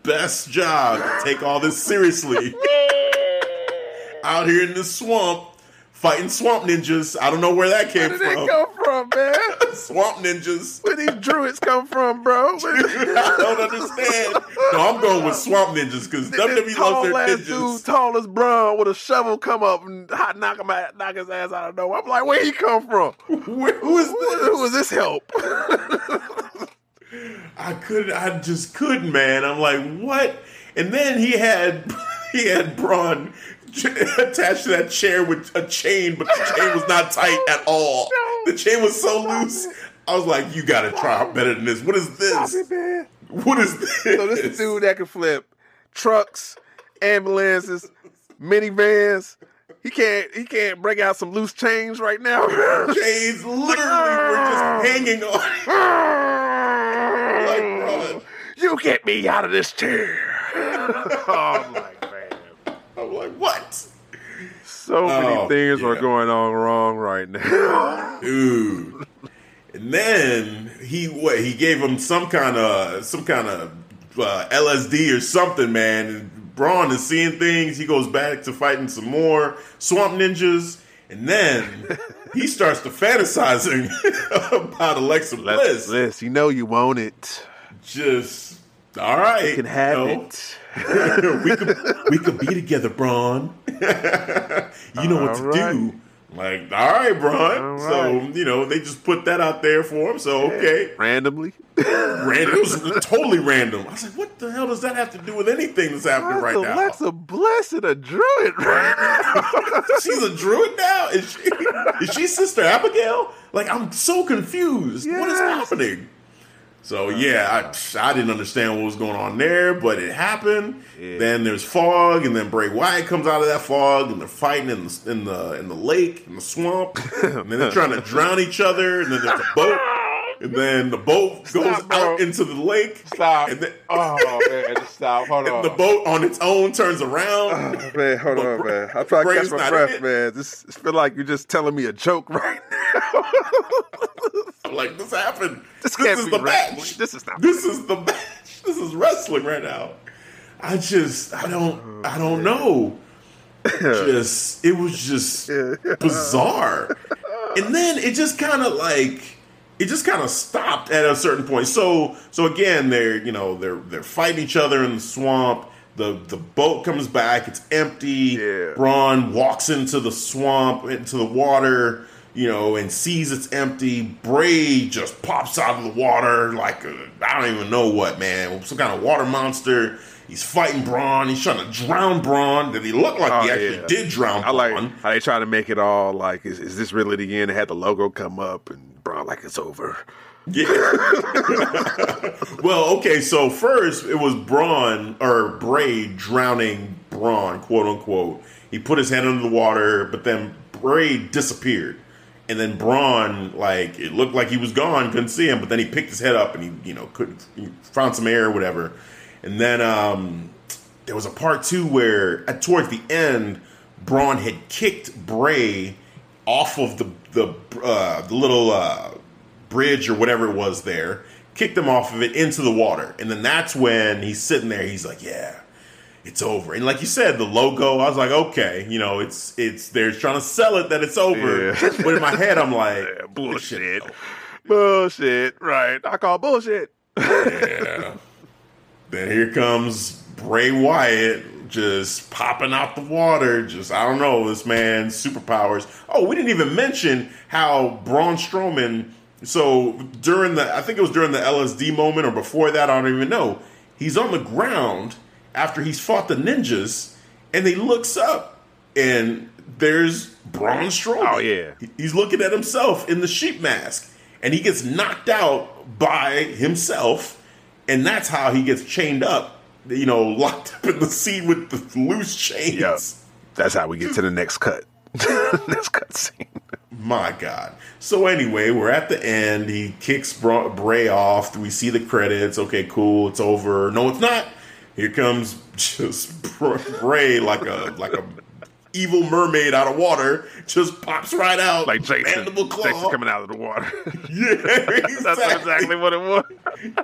best job to take all this seriously. out here in the swamp, fighting swamp ninjas. I don't know where that came from. Where did from. it come from, man? Swamp ninjas. Where these druids come from, bro? I don't understand. No, I'm going with Swamp Ninjas because WWE loves their ass dude, ninjas. tall as with a shovel, come up and hot knock him out, knock his ass out of nowhere. I'm like, where he come from? Where- who is this? who was this help? I couldn't. I just couldn't, man. I'm like, what? And then he had he had Braun attached to that chair with a chain, but the chain was not tight at all. No. The chain was so loose. I was like, you got to try better than this. What is this? it. What is this? So this is a dude that can flip trucks, ambulances, minivans. He can't. He can't break out some loose chains right now. chains literally were just hanging on. like, Braun. you get me out of this chair. oh I'm like, man. I'm like, what? So many Oh, things are going on wrong right now. dude. And then he what? He gave him some kind of some kind of uh, LSD or something, man. And Braun is seeing things. He goes back to fighting some more swamp ninjas, and then he starts to fantasizing about Alexa Bliss. Bliss, you know you want it. Just all right, We can have you know. it. we could we could be together, Braun. you know what to right. do. Like, all right, Braun. All So right. you know they just put that out there for him. So okay, Randomly. random. It was totally random. I was like, what the hell does that have to do with anything that's happening right now? That's a and a druid right. She's a druid now. Is she? Is she Sister Abigail? Like, I'm so confused. What is happening? So yeah, I, I didn't understand what was going on there, but it happened. Yeah. Then there's fog, and then Bray Wyatt comes out of that fog, and they're fighting in the in the in the lake, in the swamp, and then they're trying to drown each other, and then there's a boat, and then the boat goes bro. out into the lake. Stop. And then, oh man, stop. Hold on. the boat on its own turns around. Oh, man, hold But on, Bray- man. I'm trying to catch my breath, it. man. This I feel like you're just telling me a joke right now. I'm like, this happened. This This, is the wrestling. match. This is not This is the match. This is wrestling right now. I just, I don't, I don't oh, know. just, it was just bizarre. And then it just kind of like, it just kind of stopped at a certain point. So, so again, they're, you know, they're they're fighting each other in the swamp. The the boat comes back. It's empty. Yeah. Braun walks into the swamp, into the water, you know, and sees it's empty. Bray just pops out of the water like I don't even know what, man, some kind of water monster. He's fighting Braun. He's trying to drown Braun. Did he look like he Oh, actually yeah. did drown I like Braun? how they try to make it all like, is, is this really the end? They had the logo come up and Braun like it's over. Yeah. well, okay, so first it was Braun or Bray drowning Braun, quote unquote. He put his head under the water, but then Bray disappeared. And then Braun, like, it looked like he was gone, couldn't see him, but then he picked his head up and he, you know, couldn't found some air or whatever. And then um there was a part two where at towards the end, Braun had kicked Bray off of the the uh, the little uh, bridge or whatever it was there, kicked him off of it into the water, and then that's when he's sitting there. He's like, "Yeah, it's over." And like you said, the logo. I was like, "Okay, you know, it's it's they're trying to sell it that it's over." Yeah. But in my head, I'm like, Yeah, bullshit. shit. Bullshit, right? I call bullshit. Yeah. then here comes Bray Wyatt just popping out the water. Just I don't know this man's superpowers. Oh, we didn't even mention how Braun Strowman. So during the, I think it was during the LSD moment or before that, I don't even know. He's on the ground after he's fought the ninjas, and he looks up, and there's Braun Strowman. Oh, yeah. He's looking at himself in the sheep mask, and he gets knocked out by himself, and that's how he gets chained up. You know, locked up in the seat with the loose chains. Yep. That's how we get to the next cut. next cut scene. My God. So anyway, we're at the end. He kicks Bra- Bray off. We see the credits. Okay, cool. It's over. No, it's not. Here comes just Br- Bray like a like a evil mermaid out of water. Just pops right out Like Jason. Mandible claw. Jason coming out of the water. Yeah, exactly. That's exactly what it was.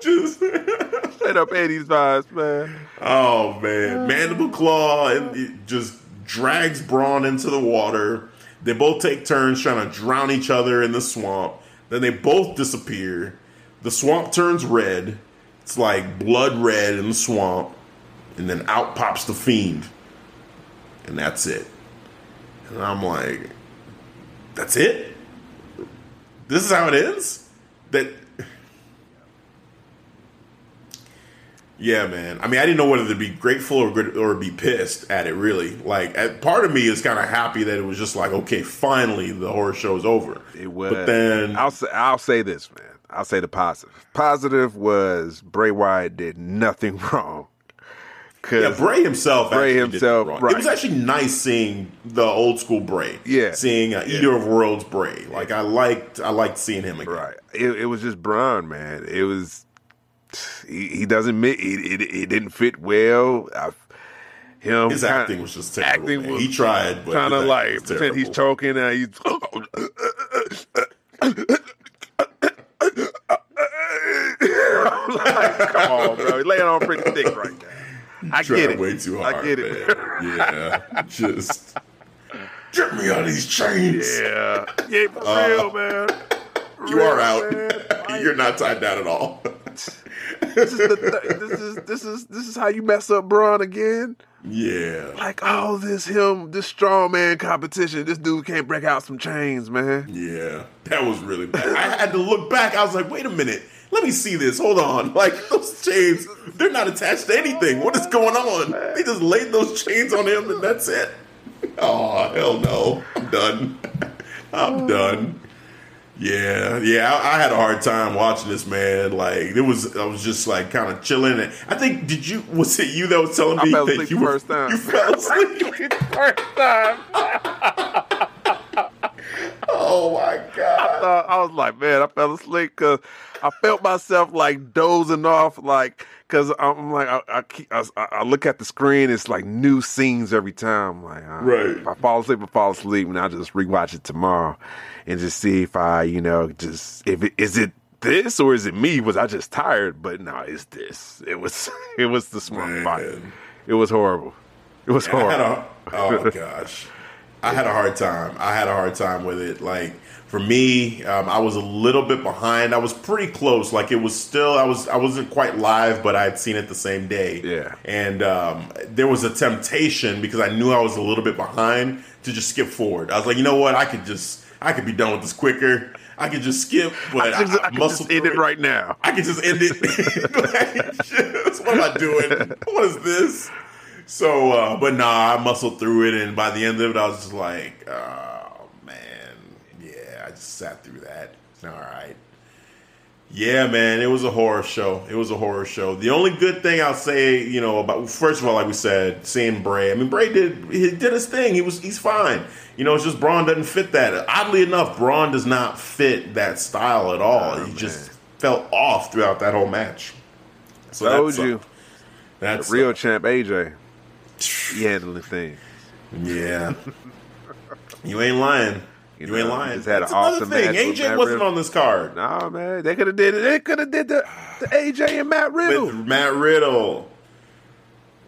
Just Straight up 80s vibes, man. oh man, oh. mandible claw and it just drags Braun into the water. They both take turns trying to drown each other in the swamp. Then they both disappear. The swamp turns red. It's like blood red in the swamp, and then out pops the fiend, and that's it. And I'm like, that's it. This is how it ends. That Yeah, man. I mean, I didn't know whether to be grateful or or be pissed at it. Really, like, at, part of me is kind of happy that it was just like, okay, finally the horror show is over. It was. But then, I'll say, I'll say this, man. I'll say the positive. Positive was Bray Wyatt did nothing wrong. Cause yeah, Bray himself, Bray himself, wrong. right. It was actually nice seeing the old school Bray. Yeah. seeing uh, Yeah. Eater of Worlds Bray. Like, I liked, I liked seeing him again. Right. It, it was just Braun, man. It was. He, he doesn't. It, it, it didn't fit well. I, him His kinda- acting was just terrible. acting was he tried, but kind of like pretend he's choking and he's. like, come on, bro. He's laying on pretty thick right now. I get it. way too hard. I get it. man. Yeah, just get me out of these chains. Yeah. Yeah, for Uh, real, man. You are out. man. You're not tied down at all. This is, the th- this is this is this is how you mess up Braun again. yeah. Like all this him this strong man competition. This dude can't break out some chains, man. Yeah, that was really bad. I had to look back. I was like, wait a minute. Let me see this. Hold on. Like, those chains, they're not attached to anything. What is going on? They just laid those chains on him and that's it. Oh, hell no. I'm done. I'm done. Yeah, yeah, I, I, had a hard time watching this, man. Like it was, I was just like kind of chilling. And I think, did you? Was it you that was telling me that you first were, time? You fell asleep first time. Oh my god! I, thought, I was like, man, I fell asleep because I felt myself like dozing off, like because I'm like, I, I, keep, I, I, look at the screen, it's like new scenes every time. Like, right. If I fall asleep, I fall asleep, and I just rewatch it tomorrow and just see if I, you know, just if it is it this or is it me? Was I just tired? But no, it's this. It was it was the smart fight. It was horrible. It was horrible. Oh gosh, I had a hard time. I had a hard time with it. Like for me, um, I was a little bit behind. I was pretty close. Like it was still, I was, I wasn't quite live, but I had seen it the same day. Yeah. And um, there was a temptation because I knew I was a little bit behind to just skip forward. I was like, you know what, I could just I could be done with this quicker. I could just skip, but I, just, I, I, end it, right now. I can just end it. like, what am I doing? What is this? So, uh, but nah, I muscled through it, and by the end of it, I was just like, oh man, yeah, I just sat through that. All right. Yeah, man, it was a horror show. It was a horror show. The only good thing I'll say, you know, about first of all, like we said, seeing Bray. I mean, Bray did he did his thing. He was he's fine. You know, it's just Braun doesn't fit that. Oddly enough, Braun does not fit that style at all. Oh, he man. just felt off throughout that whole match. So told you, that's the real champ AJ. He handling things. Yeah, you ain't lying. You, you know, ain't lying. Just had That's an awesome thing. AJ wasn't Riddle. on this card. No man, they could have did it. They could have did the, the AJ and Matt Riddle. With Matt Riddle.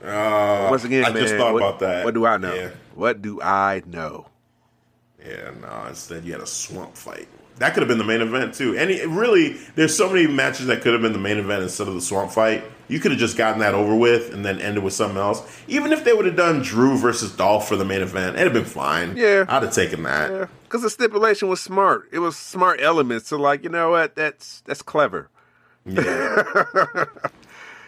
Uh, Once again, I man, just thought what, about that. What do I know? Yeah. What do I know? Yeah, no. Instead, you had a swamp fight. That could have been the main event too. And it, really, there's so many matches that could have been the main event instead of the swamp fight. You could have just gotten that over with and then ended with something else. Even if they would have done Drew versus Dolph for the main event, it'd have been fine. Yeah, I'd have taken that. Yeah, because the stipulation was smart. It was smart elements. So, like, you know what? That's that's clever. Yeah.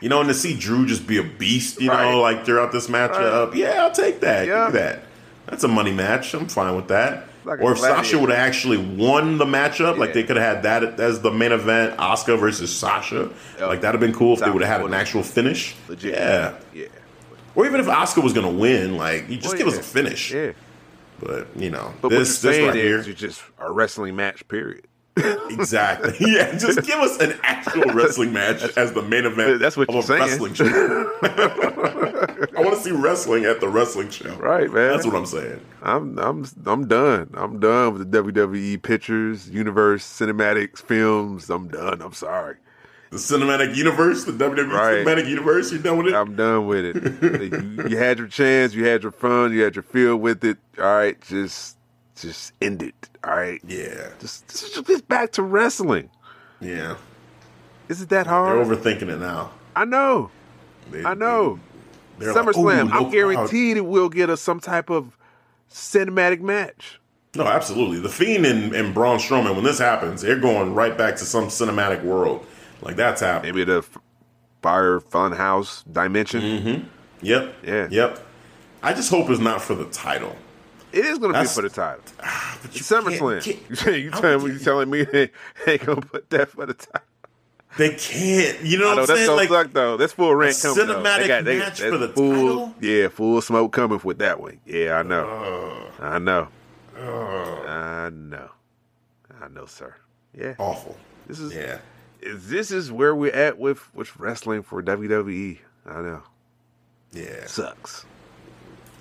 you know, and to see Drew just be a beast, you right. know, like throughout this matchup, right. yeah, I'll take that. Yeah. Give that. That's a money match. I'm fine with that. Like or if Sasha would have actually won the matchup, yeah. like they could have had that as the main event, Asuka versus Sasha. Yep. Like that'd have been cool if they would have had an actual finish. Legit. Yeah. Yeah. Or even if Asuka was going to win, like you just well, give yeah. us a finish. Yeah. But you know, but this, what this right here is just a wrestling match. Period. Exactly. Yeah, just give us an actual wrestling match as the main event. That's what of you're a saying. wrestling show. I want to see wrestling at the wrestling show. Right, man. That's what I'm saying. I'm I'm I'm done. I'm done with the WWE pictures, universe, cinematics, films. I'm done. I'm sorry. The cinematic universe, the WWE right. cinematic universe. You done with it? I'm done with it. you, you had your chance. You had your fun. You had your feel with it. All right, just just end it. All right. Yeah. Just just, just back to wrestling. Yeah. Is it that hard? They're overthinking it now. I know. They, I know. SummerSlam. Like, no I'm guaranteed crowd. it will get us some type of cinematic match. No, absolutely. The Fiend and, and Braun Strowman, when this happens, they're going right back to some cinematic world. Like that's happening. Maybe the Fire Funhouse dimension. Mm-hmm. Yep. Yeah. Yep. I just hope it's not for the title. It is going to be for the title. Ah, but SummerSlam. You, you, telling me, you telling me they ain't going to put that for the title? They can't. You know what I'm that's saying? Like suck though. That's full rant coming. Cinematic they got, they, match for the full, title. Yeah, full smoke coming with that one. Yeah, I know. Uh, I know. Uh, I know. I know, sir. Yeah. Awful. This is yeah. This is where we're at with with wrestling for WWE. I know. Yeah. Sucks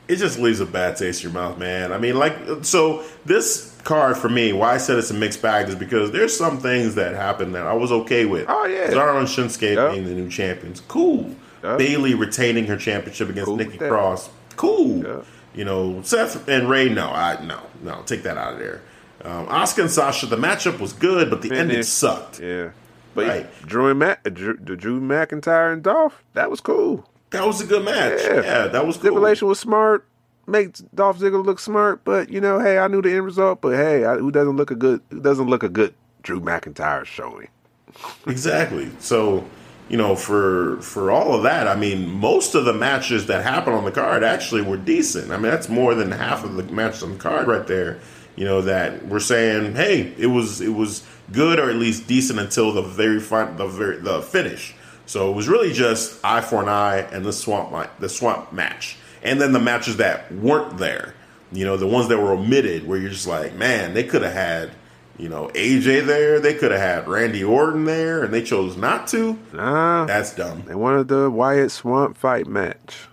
it just leaves a bad taste in your mouth, man. I mean, like, so this card for me, why I said it's a mixed bag is because there's some things that happened that I was okay with. Oh yeah, Cesaro and Shinsuke yep. being the new champions, cool. Yep. Bayley retaining her championship against cool Nikki Cross, cool. Yep. You know, Seth and Rey, no, I no, no, take that out of there. Um, Asuka and Sasha, the matchup was good, but the Finish. ending sucked. Yeah, but right. Drew and Mac, Drew, Drew McIntyre and Dolph, that was cool. That was a good match. Yeah, yeah that was cool. Stipulation was smart. Makes Dolph Ziggler look smart, but you know, hey, I knew the end result. But hey, I, who doesn't look a good? Who doesn't look a good Drew McIntyre showing? exactly. So, you know, for for all of that, I mean, most of the matches that happened on the card actually were decent. I mean, that's more than half of the matches on the card right there. you know, that we're saying, hey, it was it was good or at least decent until the very front, the very the finish. So it was really just eye for an eye and the swamp the swamp match, and then the matches that weren't there. You know, the ones that were omitted, where you're just like, man, they could have had, you know, AJ there, they could have had Randy Orton there, and they chose not to. Nah, That's dumb. they wanted the Wyatt Swamp fight match.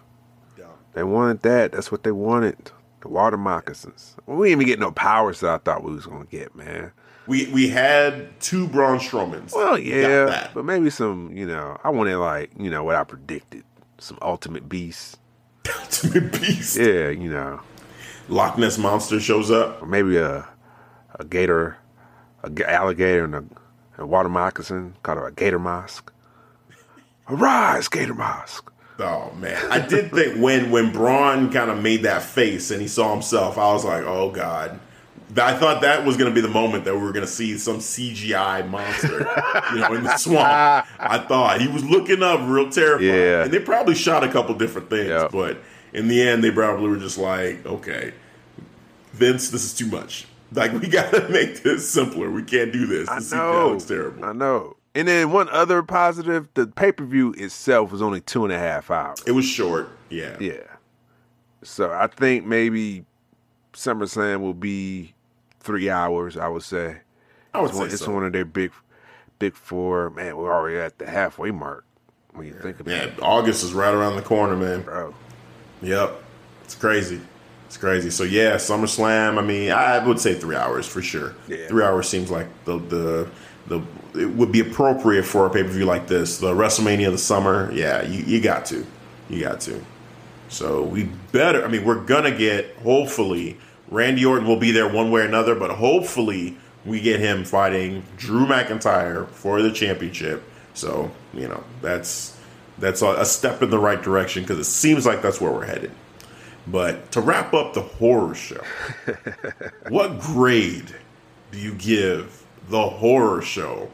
Dumb. They wanted that. That's what they wanted. The water moccasins. We didn't even get no powers that I thought we was gonna get, man. We we had two Braun Strowmans. Well, yeah, that. but maybe some. You know, I wanted like you know what I predicted. Some ultimate beast. Ultimate Beast. Yeah, you know, Loch Ness monster shows up. or maybe a a gator, a alligator, and a, a water moccasin called a gator mosque. Arise, gator mosque. Oh man, I did think when when Braun kind of made that face and he saw himself, I was like, oh god. I thought that was going to be the moment that we were going to see some CGI monster, you know, in the swamp. I thought he was looking up real terrified, Yeah. and they probably shot a couple different things, Yeah. but in the end, they probably were just like, okay, Vince, this is too much. Like we got to make this simpler. We can't do this. I The CGI know. looks terrible. I know. And then one other positive: the pay per view itself was only two and a half hours. It was short, yeah. Yeah. So I think maybe SummerSlam will be three hours. I would say. I would It's one, say it's one of their big, big four. Man, we're already at the halfway mark. When you think about Man, it, August is right around the corner, man. bro. Yep, it's crazy. It's crazy. So yeah, SummerSlam. I mean, I would say three hours for sure. Yeah. Three hours seems like the the the it would be appropriate for a pay per view like this. The WrestleMania of the summer. Yeah, you, you got to, you got to. So we better. I mean, we're gonna get. Hopefully, Randy Orton will be there one way or another. But hopefully, we get him fighting Drew McIntyre for the championship. So you know that's that's a step in the right direction because it seems like that's where we're headed. But to wrap up the horror show, what grade do you give the horror show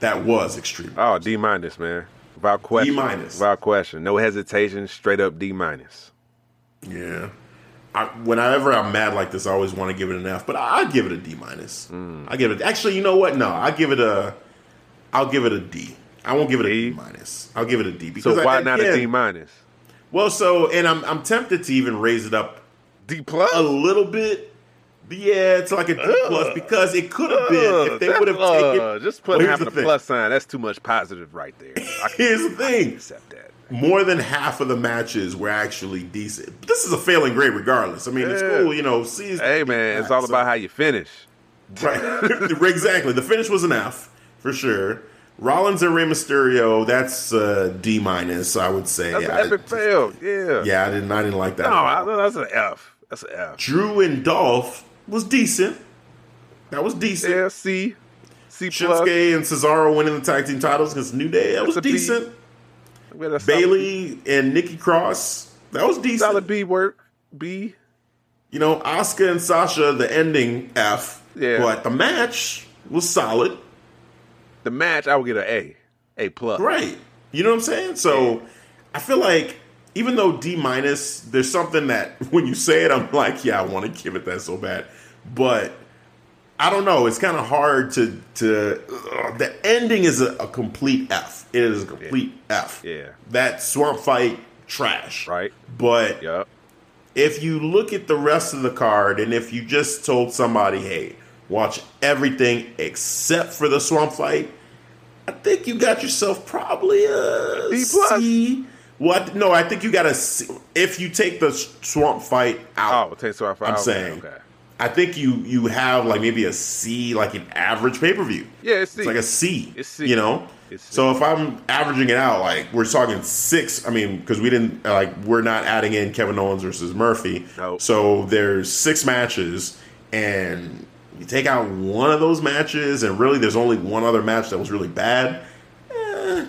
that was extreme? Oh, D minus, man. Without question. D minus. Without question. No hesitation. Straight up D minus. Yeah. I, whenever I'm mad like this, I always want to give it an F, but I, I give it a D minus. I give it. Actually, you know what? No, I give it a. I'll give it a D. I won't give it a D? Minus. I'll give it a D because So I- why not a again- D minus? Well, so and I'm I'm tempted to even raise it up D plus. a little bit. Yeah, it's like a D plus because it could have been if they would have taken. uh, just Well, putting here's having the a plus sign. That's too much positive right there. I Here's the thing: accept that. More than half of the matches were actually decent. But this is a failing grade, regardless. I mean, it's cool, you know. See, Hey man, it's all about how you finish. Right. exactly. The finish was an F for sure. Rollins and Rey Mysterio, that's uh, D minus, I would say. That's an epic fail. Yeah. Yeah, I didn't. I didn't like that. No. I, that's an F. That's an F. Drew and Dolph was decent. That was decent. Yeah, C. C plus. Shinsuke and Cesaro winning the tag team titles against New Day. That was That's a B. decent. Yeah, that's solid- Bayley and Nikki Cross. That was decent. Solid B work. B. You know, Asuka and Sasha, the ending F. Yeah. But the match was solid. The match, I would get an A. A plus. Right. You know what I'm saying? So I feel like even though D minus, there's something that when you say it, I'm like, yeah, I want to give it that so bad. But I don't know. It's kind of hard to to. ugh, the ending is a, a complete F. It is a complete F. Yeah. That swamp fight trash. Right. But Yup. if you look at the rest of the card and if you just told somebody, hey, watch everything except for the swamp fight, I think you got yourself probably a B plus. C. What? No, I think you got a C. If you take the swamp fight out, Oh, take so far. I'm okay, saying. Okay. I think you you have like maybe a C, like an average pay per view. Yeah, it's C. It's like a C. It's C. You know. So if I'm averaging it out, like we're talking six. I mean, because we didn't like we're not adding in Kevin Owens versus Murphy. Nope. So there's six matches, and you take out one of those matches, and really there's only one other match that was really bad. Eh,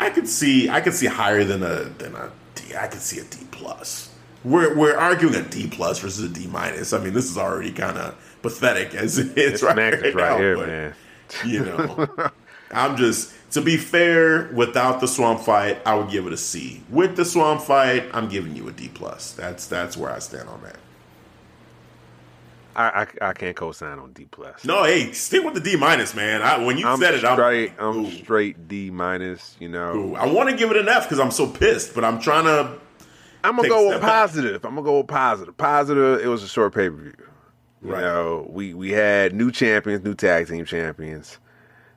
I could see I could see higher than a than a D. I could see a D plus. We're we're arguing a D plus versus a D minus. I mean, this is already kind of pathetic as it is It's right, Max right right now, here, but, man. You know, I'm just to be fair. Without the swamp fight, I would give it a C. With the swamp fight, I'm giving you a D plus. That's that's where I stand on that. I, I, I can't co-sign on D plus. No, hey, stick with the D minus, man. I, when you I'm said it, straight. I'm, I'm straight D minus. You know, ooh. I want to give it an F because I'm so pissed, but I'm trying to. I'm gonna go with step back. positive. I'm gonna go with positive. Positive. It was a short pay per view. You Right. know, we we had new champions, new tag team champions.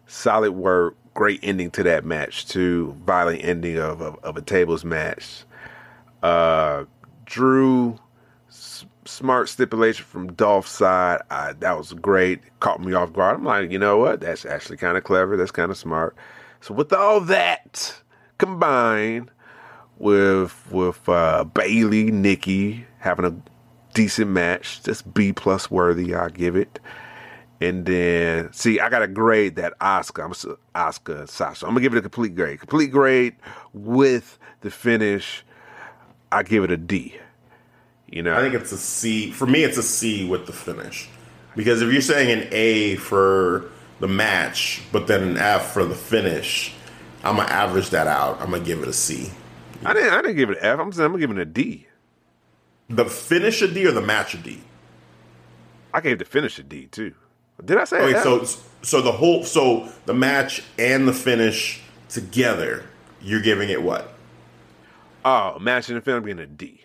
Solid work. Great ending to that match too. Violent ending of of, of a tables match. Uh, Drew, s- smart stipulation from Dolph's side. I, that was great. Caught me off guard. I'm like, you know what? That's actually kind of clever. That's kind of smart. So with all that combined with with uh, Bayley, Nikki having a decent match, just B plus worthy. I give it. And then, see, I got to grade that Asuka. I'm Asuka Sasha. I'm gonna give it a complete grade. Complete grade with the finish. I give it a D. You know, I think it's a C. For me, it's a C with the finish. Because if you're saying an A for the match, but then an F for the finish, I'm gonna average that out. I'm gonna give it a C. I didn't. I didn't give it an F. I'm saying I'm give it a D. The finish a D or the match a D? I gave the finish a D too. Did I say Okay, so so the whole so the match and the finish together, you're giving it what? oh, match in the film being a D.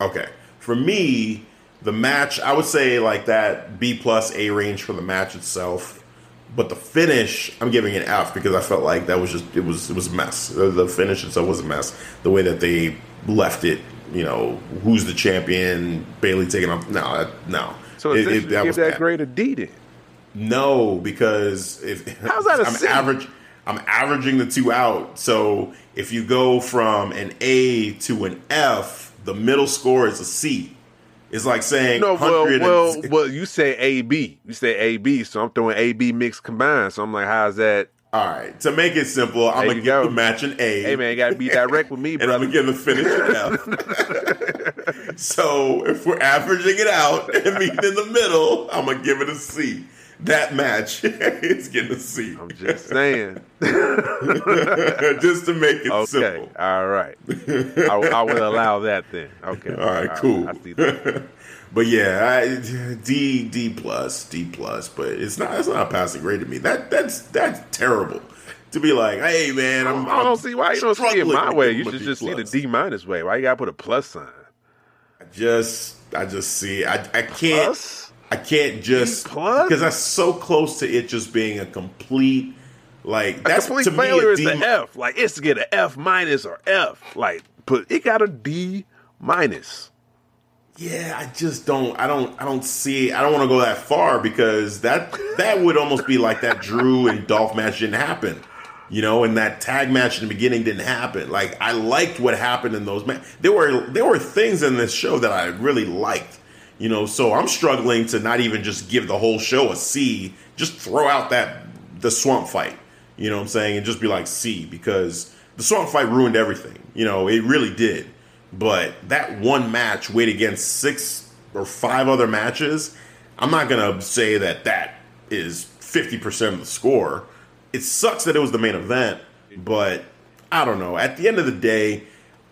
Okay. For me, the match, I would say like that B plus A range for the match itself. But the finish, I'm giving an F because I felt like that was just it was it was a mess. The, the finish itself was a mess. The way that they left it, you know, who's the champion? Bayley taking off. No, that- no. So It- it, it- give was that bad. grade a D then. No, because if How's that a I'm C? average, I'm averaging the two out. So if you go from an A to an F, the middle score is a C. It's like saying No, well, 100 and- well, well. You say A B. You say A B. So I'm throwing A B mix combined. So I'm like, how's that? All right, to make it simple, I'm There gonna give go. the match an A. Hey man, you gotta be direct with me, and I'm gonna give the finish an F. so if we're averaging it out and meeting in the middle, I'm gonna give it a C. That match is getting I'm just saying. just to make it Okay, simple. all right. I, I will allow that then. Okay. All right, cool. I see that. But yeah, I, D D plus D plus, but it's not it's not passing grade to me. That that's that's terrible to be like, hey man, I'm, I don't see why you don't see it my way. You should just see the. D minus way. Why you gotta put a plus sign? I just I just see I I can't Plus? I can't just because that's so close to it just being a complete like A that's complete to me failure a is D, the F. Like it's to get an F minus or F. Like, but it got a D minus. Yeah, I just don't. I don't. I don't see. I don't want to go that far because that that would almost be like that Drew and Dolph match didn't happen, you know, and that tag match in the beginning didn't happen. Like I liked what happened in those. Ma- there were there were things in this show that I really liked, you know. So I'm struggling to not even just give the whole show a C. Just throw out that the swamp fight, you know what I'm saying, and just be like C because the swamp fight ruined everything. You know, it really did. But that one match weighed against six or five other matches, I'm not gonna say that that is 50% of the score. It sucks that it was the main event, but I don't know. At the end of the day,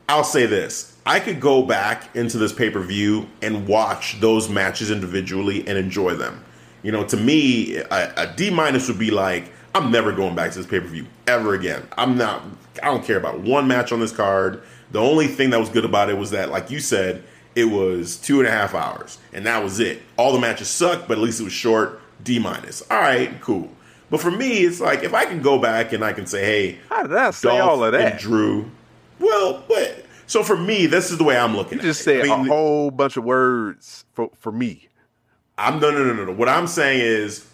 I'll say this. I could go back into this pay per view and watch those matches individually and enjoy them. You know, to me, a, a D minus would be like, I'm never going back to this pay per view ever again. I'm not, I don't care about one match on this card. The only thing that was good about it was that, like you said, it was two and a half hours, and that was it. All the matches sucked, but at least it was short. D minus. All right, cool. But for me, it's like if I can go back and I can say, hey, How did I say Dolph all of and that? Drew. Well, but so for me, this is the way I'm looking. You just at it. said I mean, a whole bunch of words for for me. I'm no, no, no, no, no. What I'm saying is,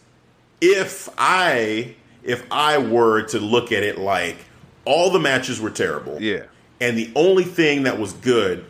if I if I were to look at it like all the matches were terrible, Yeah. and the only thing that was good,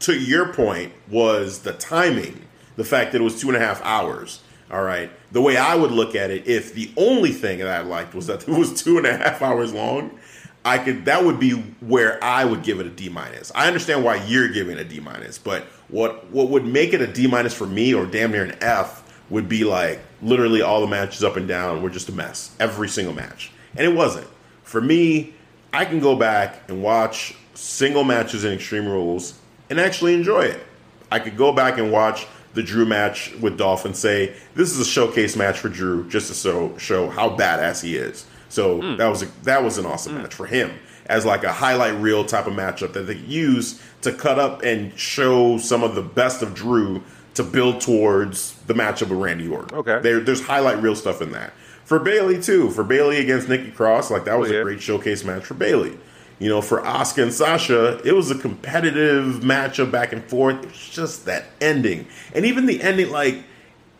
to your point, was the timing. The fact that it was two and a half hours. All right. The way I would look at it, if the only thing that I liked was that it was two and a half hours long, I could that would be where I would give it a D minus. I understand why you're giving a D minus, but what what would make it a D minus for me or damn near an F would be like literally all the matches up and down were just a mess. Every single match. And it wasn't. For me, I can go back and watch single matches in Extreme Rules and actually enjoy it. I could go back and watch the Drew match with Dolph and say this is a showcase match for Drew, just to show show how badass he is. So Hmm. that was a, that was an awesome match for him as like a highlight reel type of matchup that they use to cut up and show some of the best of Drew to build towards the matchup with Randy Orton. Okay. there, there's highlight reel stuff in that for Bayley too. For Bayley against Nikki Cross, like that was Oh, yeah. a great showcase match for Bayley. You know, for Asuka and Sasha, it was a competitive matchup back and forth. It's just that ending, and even the ending, like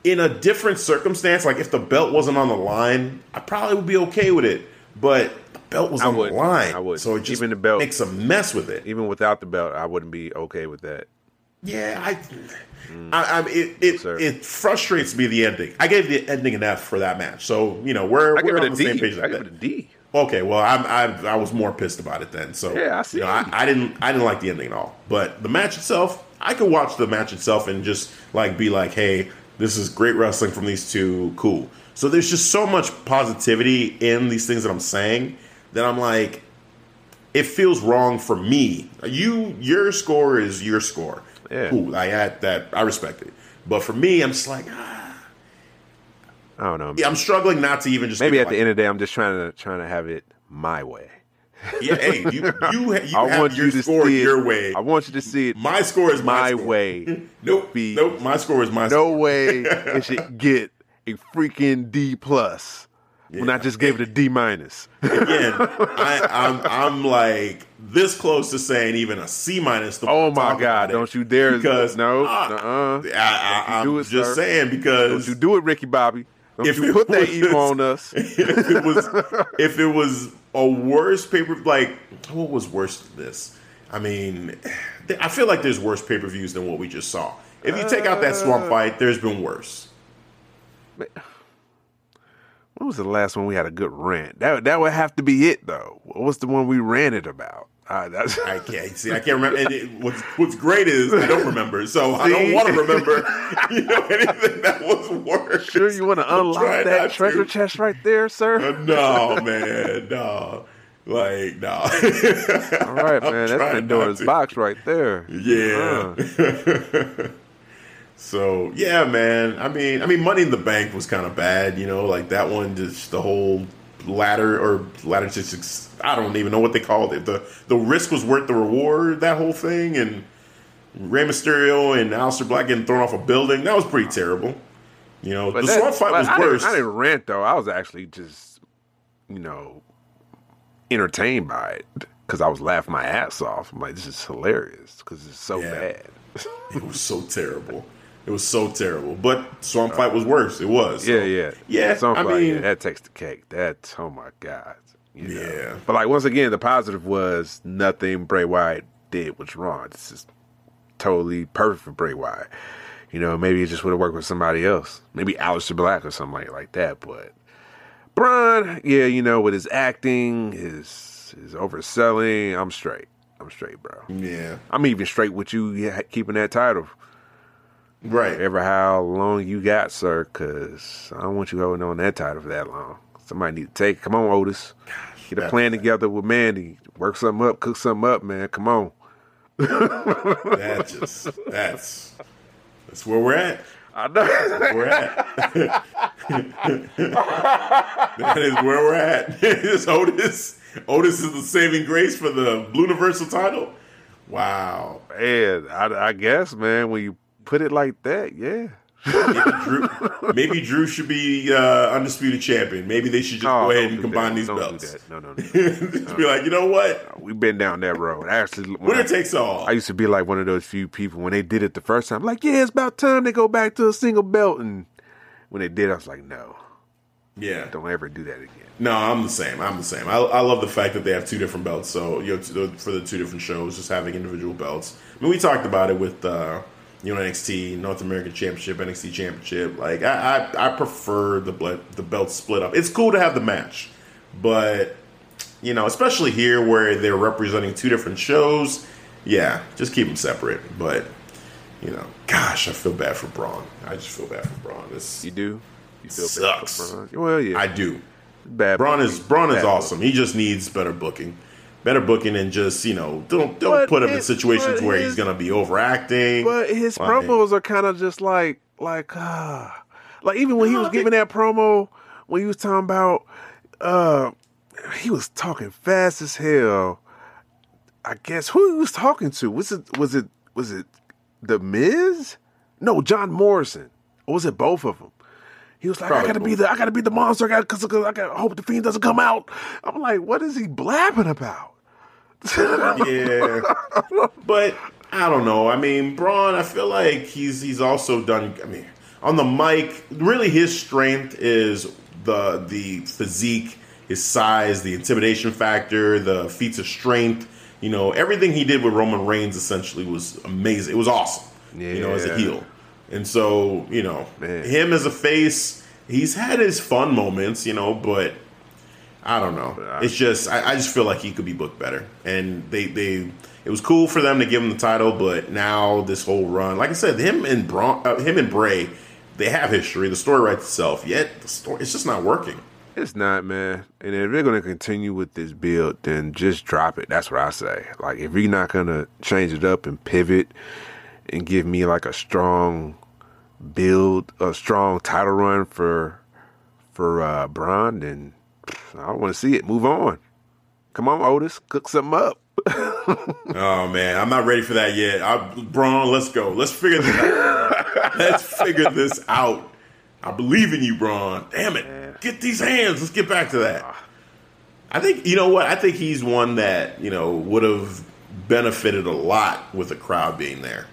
in a different circumstance, like if the belt wasn't on the line, I probably would be okay with it. But the belt was I on would. the line, I would. So it just Even the belt- makes a mess with it. Even without the belt, I wouldn't be okay with that. Yeah, I, mm. I, I it it, Sir. it frustrates me the ending. I gave the ending an F for that match, so you know we're I we're on the same D. page. I give it a D. Okay, well, I'm, I I was more pissed about it then. So Yeah, I see. You know, I, I didn't I didn't like the ending at all. But the match itself, I could watch the match itself and just like be like, hey, this is great wrestling from these two. Cool. So there's just so much positivity in these things that I'm saying that I'm like, it feels wrong for me. You, your score is your score. Yeah. Cool. I had that. I respect it. But for me, I'm just like, ah, I don't know. yeah, I'm struggling not to even just Maybe at the like- end of the day, I'm just trying to trying to have it my way. Yeah, hey, you you, you I have want your you to score see it your way. I want you to see it My score is my, my score. way. Nope, Be- nope. My score is my No score. way it should get a freaking D plus when I just gave it a D minus. Again, I, I'm I'm like this close to saying even a C minus. Oh my God, don't you dare- Because no, nuh-uh. I, uh-uh. I'm it, just sir. saying because Don't you do it, Ricky Bobby. Don't If you put that was- evil on us. if it was if it was a worse paper like what was worse than this? I mean, I feel like there's worse pay per views than what we just saw. If you take out that Uh, swamp fight, there's been worse. When was the last one we had a good rant? That that would have to be it though. What was the one we ranted about? Uh, that's I can't see. I can't remember. And it, what's What's great is I don't remember, so I don't want to remember. You know anything that was worse? sure you want to unlock that treasure to. chest right there, sir. Uh, No, man, no. Like no. All right, man. That's Pandora's box right there. Yeah. Uh, So yeah, man. I mean, I mean, Money in the Bank was kind of bad. You know, like that one. Just the whole ladder or ladder to suc- I don't even know what they called it. The the risk was worth the reward. That whole thing and Rey Mysterio and Aleister Black getting thrown off a building. That was pretty terrible. You know, but the swamp fight was I worse. Didn't, I didn't rant though. I was actually just, you know, entertained by it because I was laughing my ass off. I'm like, this is hilarious because it's so Yeah. bad. It was so terrible. It was so terrible. But swamp fight was worse. It was. So, Yeah, yeah, Yeah, Some I like, mean- yeah, that takes the cake. That oh my god. You know. Yeah. But like once again, the positive was nothing Bray Wyatt did was wrong. This is totally perfect for Bray Wyatt. You know, maybe it just would have worked with somebody else. Maybe Aleister Black or somebody like that. But Braun, yeah, you know, with his acting, his his overselling, I'm straight. I'm straight, bro. Yeah. I'm even straight with you keeping that title Right. ever how long you got, sir, because I don't want you holding on that title for that long. Somebody need to take it. Come on, Otis. Get a plan together with Mandy. Work something up, cook something up, man. Come on. That just that's that's where we're at. I know. We're at. that is where we're at. It's Otis. Otis is the saving grace for the Blue Universal title. Wow. man, I, I guess, man, when you put it like that, yeah. Maybe Drew, maybe Drew should be uh, undisputed champion. Maybe they should just go ahead and combine that. these Don't belts. That. No, no, no. just be like, you know what? We've been down that road. Actually, Winner I- takes all. I used to be like one of those few people when they did it the first time, like, yeah, it's about time they go back to a single belt. And when they did, I was like, no, yeah. don't ever do that again. No, I'm the same. I'm the same. I, I love the fact that they have two different belts. So you know, for the two different shows, just having individual belts. I mean, we talked about it with uh, you know NXT North American Championship, NXT Championship. Like I, I, I prefer the ble- the belt split up. It's cool to have the match, but you know, especially here where they're representing two different shows. Yeah, just keep them separate. But you know, gosh, I feel bad for Braun. I just feel bad for Braun. This You do? You feel Sucks. bad for Braun? Well, yeah. I do. bad. Braun is. Braun is Bad awesome. He just needs better booking. Better booking and just you know don't don't But put him in situations where his- he's gonna be overacting. But his Like- promos are kind of just like like ah, like even when he was giving that promo when he was talking about uh he was talking fast as hell. I guess who he was talking to was it was it was it the Miz? No, John Morrison. Or was it both of them? He was like, Probably I gotta be the, I gotta be the monster. I gotta, cause, cause I gotta hope the fiend doesn't come out. I'm like, what is he blabbing about? Yeah, but I don't know. I mean, Braun. I feel like he's he's also done. I mean, on the mic, really, his strength is the the physique, his size, the intimidation factor, the feats of strength. You know, everything he did with Roman Reigns essentially was amazing. It was awesome. Yeah. You know, as a heel, and so you know, Man. him as a face, he's had his fun moments. You know, but I don't know. It's just I, I just feel like he could be booked better. And they they it was cool for them to give him the title, but now this whole run, like I said, him and Braun, uh, him and Bray, they have history. The story writes itself. Yet the story it's just not working. It's not, man. And if they're gonna continue with this build, then just drop it. That's what I say. Like if you're not gonna change it up and pivot and give me like a strong build, a strong title run for for uh Braun, then I don't want to see it. Move on. Come on, Otis, cook something up. Oh man, I'm not ready for that yet. I, Braun, let's go. Let's figure this out. let's figure this out. I believe in you, Braun. Damn it. Get these hands. Let's get back to that. Ah. I think you know what? I think he's one that, you know, would have benefited a lot with the crowd being there.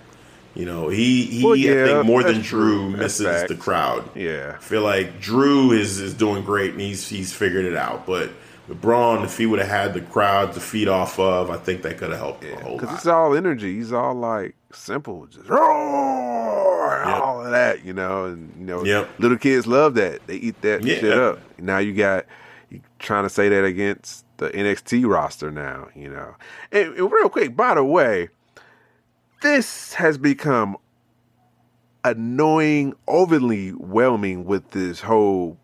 You know, he he Well, I think more than. Drew misses facts. the crowd. Yeah. I feel like Drew is is doing great and he's he's figured it out. But with Braun, if he would have had the crowd to feed off of, I think that could have helped him a whole Because it's all energy. He's all like simple, just roar, Yep. all of that, you know. And you know, Yep. little kids love that. They eat that Yeah. shit up. Now you got you trying to say that against the NXT roster now, you know. And, and real quick, by the way, this has become annoying, overly whelming with this whole,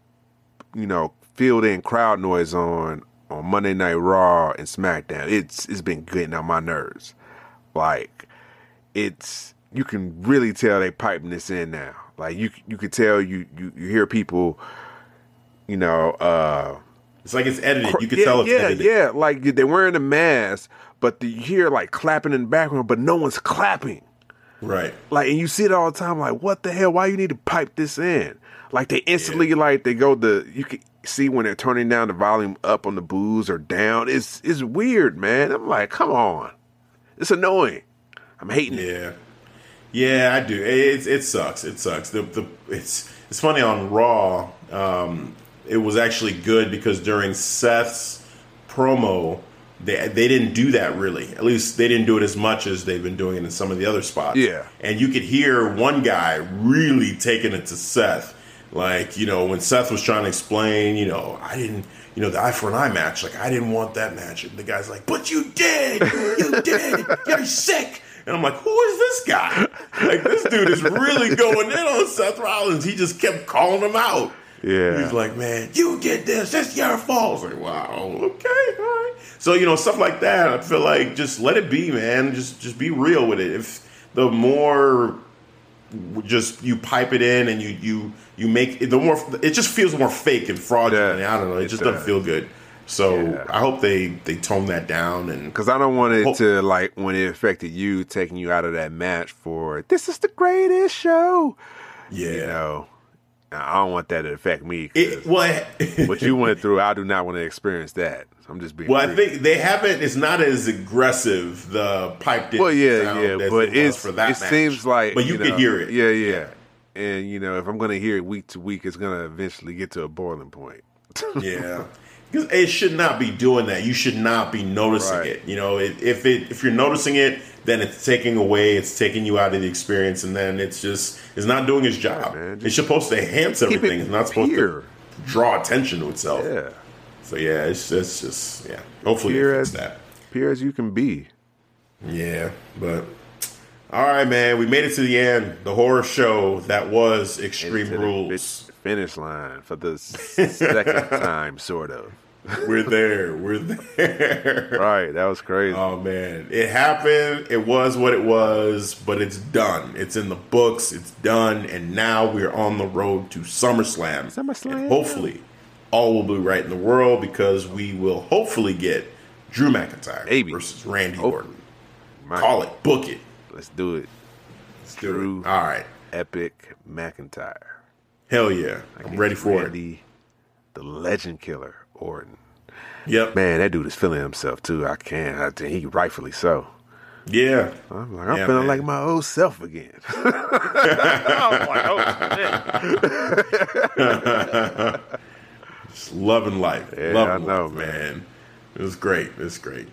you know, filled in crowd noise on on Monday Night Raw and SmackDown. It's it's been getting on my nerves. Like it's you can really tell they piping this in now. Like you you could tell you you, you hear people, you know, uh It's like it's edited. You can yeah, tell it's yeah, edited. yeah. Like they're wearing a mask, but you hear like clapping in the background, but no one's clapping. Right. Like, and you see it all the time. Like, what the hell? Why you need to pipe this in? Like, they instantly like they go the you can see when they're turning down the volume up on the booze or down. It's it's weird, man. I'm like, come on, it's annoying. I'm hating it. Yeah. Yeah, I do. It it sucks. It sucks. The the it's it's funny on Raw. Um, it was actually good because during Seth's promo, they they didn't do that really. At least they didn't do it as much as they've been doing it in some of the other spots. Yeah. and you could hear one guy really taking it to Seth. Like you know when Seth was trying to explain, you know, I didn't. You know, the eye for an eye match, like, I didn't want that match. And the guy's like, but you did! You did! You're sick! And I'm like, who is this guy? Like, this dude is really going in on Seth Rollins. He just kept calling him out. Yeah. He's like, man, you did this. It's your fault. I was like, wow, okay, all right. So, you know, stuff like that, I feel like just let it be, man. Just just be real with it. If the more just you pipe it in and you you you make it, the more it just feels more fake and fraudulent. Yeah, I don't know. It, it just doesn't feel good. So Yeah. I hope they they tone that down and Because I don't want it Oh. to like when it affected you, taking you out of that match for this is the greatest show. yeah. You know, I don't want that to affect me. It, well, what you went through, I do not want to experience that. I'm just being. well, I think they haven't. It's not as aggressive. The pipe did. Well, yeah, yeah, but it it's for that it match. seems like, but you, know, can hear it. Yeah, yeah, And you know, if I'm gonna hear it week to week, it's gonna eventually get to a boiling point. Yeah. Because it should not be doing that. You should not be noticing Right. it. You know, it, if it if you're noticing it, then it's taking away, it's taking you out of the experience, and then it's just it's not doing its job. it's supposed to enhance everything. it It's not supposed pure. to draw attention to itself. Yeah, So yeah, it's it's just yeah. Hopefully Pure as- that. pure as you can be. Yeah, but all right, man. We made it to the end. The horror show that was Extreme Rules. finish line for the second time, sort of. We're there. We're there. right, that was crazy. Oh man, it happened. It was what it was, but it's done. It's in the books. It's done, and now we're on the road to SummerSlam. SummerSlam. And hopefully, all will be right in the world because we will hopefully get Drew McIntyre Maybe. versus Randy Hope- Orton. My- Call it, book it. Let's do it. Let's do Drew. it. All right, Epic McIntyre. hell yeah, I'm ready for it. The legend killer Orton. Yep. Man, that dude is feeling himself too. I can't. I think he rightfully so. Yeah. I'm like, I'm Yeah, feeling man. like my old self again. I'm like, oh, shit. Just loving life. Yeah, loving I know, life, man. It was great. It was great.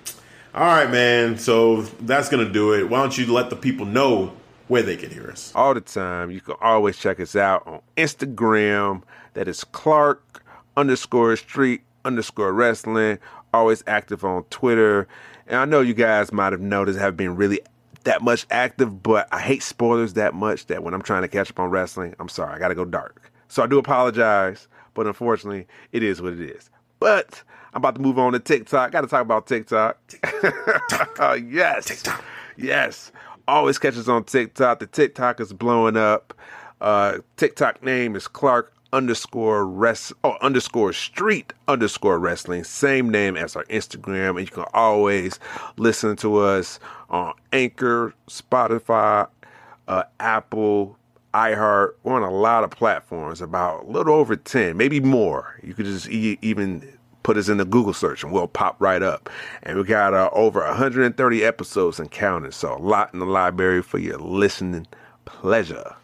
All right, man. So that's gonna do it. Why don't you let the people know where they can hear us? all the time. You can always check us out on Instagram. That is Clark underscore Street underscore Wrestling. Always active on Twitter. And I know you guys might have noticed I have been really that much active, but I hate spoilers that much that when I'm trying to catch up on wrestling, I'm sorry, I got to go dark. So I do apologize, but unfortunately, it is what it is. But I'm about to move on to TikTok. Got to talk about TikTok. Oh, yes. TikTok. Yes. Always catches on TikTok. The TikTok is blowing up. Uh, TikTok name is Clark underscore rest oh underscore street underscore wrestling. Same name as our Instagram. And you can always listen to us on Anchor, Spotify, uh, Apple, iHeart. We're on a lot of platforms, about a little over 10, maybe more. You could just e- even put us in the Google search and we'll pop right up. And we got uh, over 130 episodes and counting. So a lot in the library for your listening pleasure.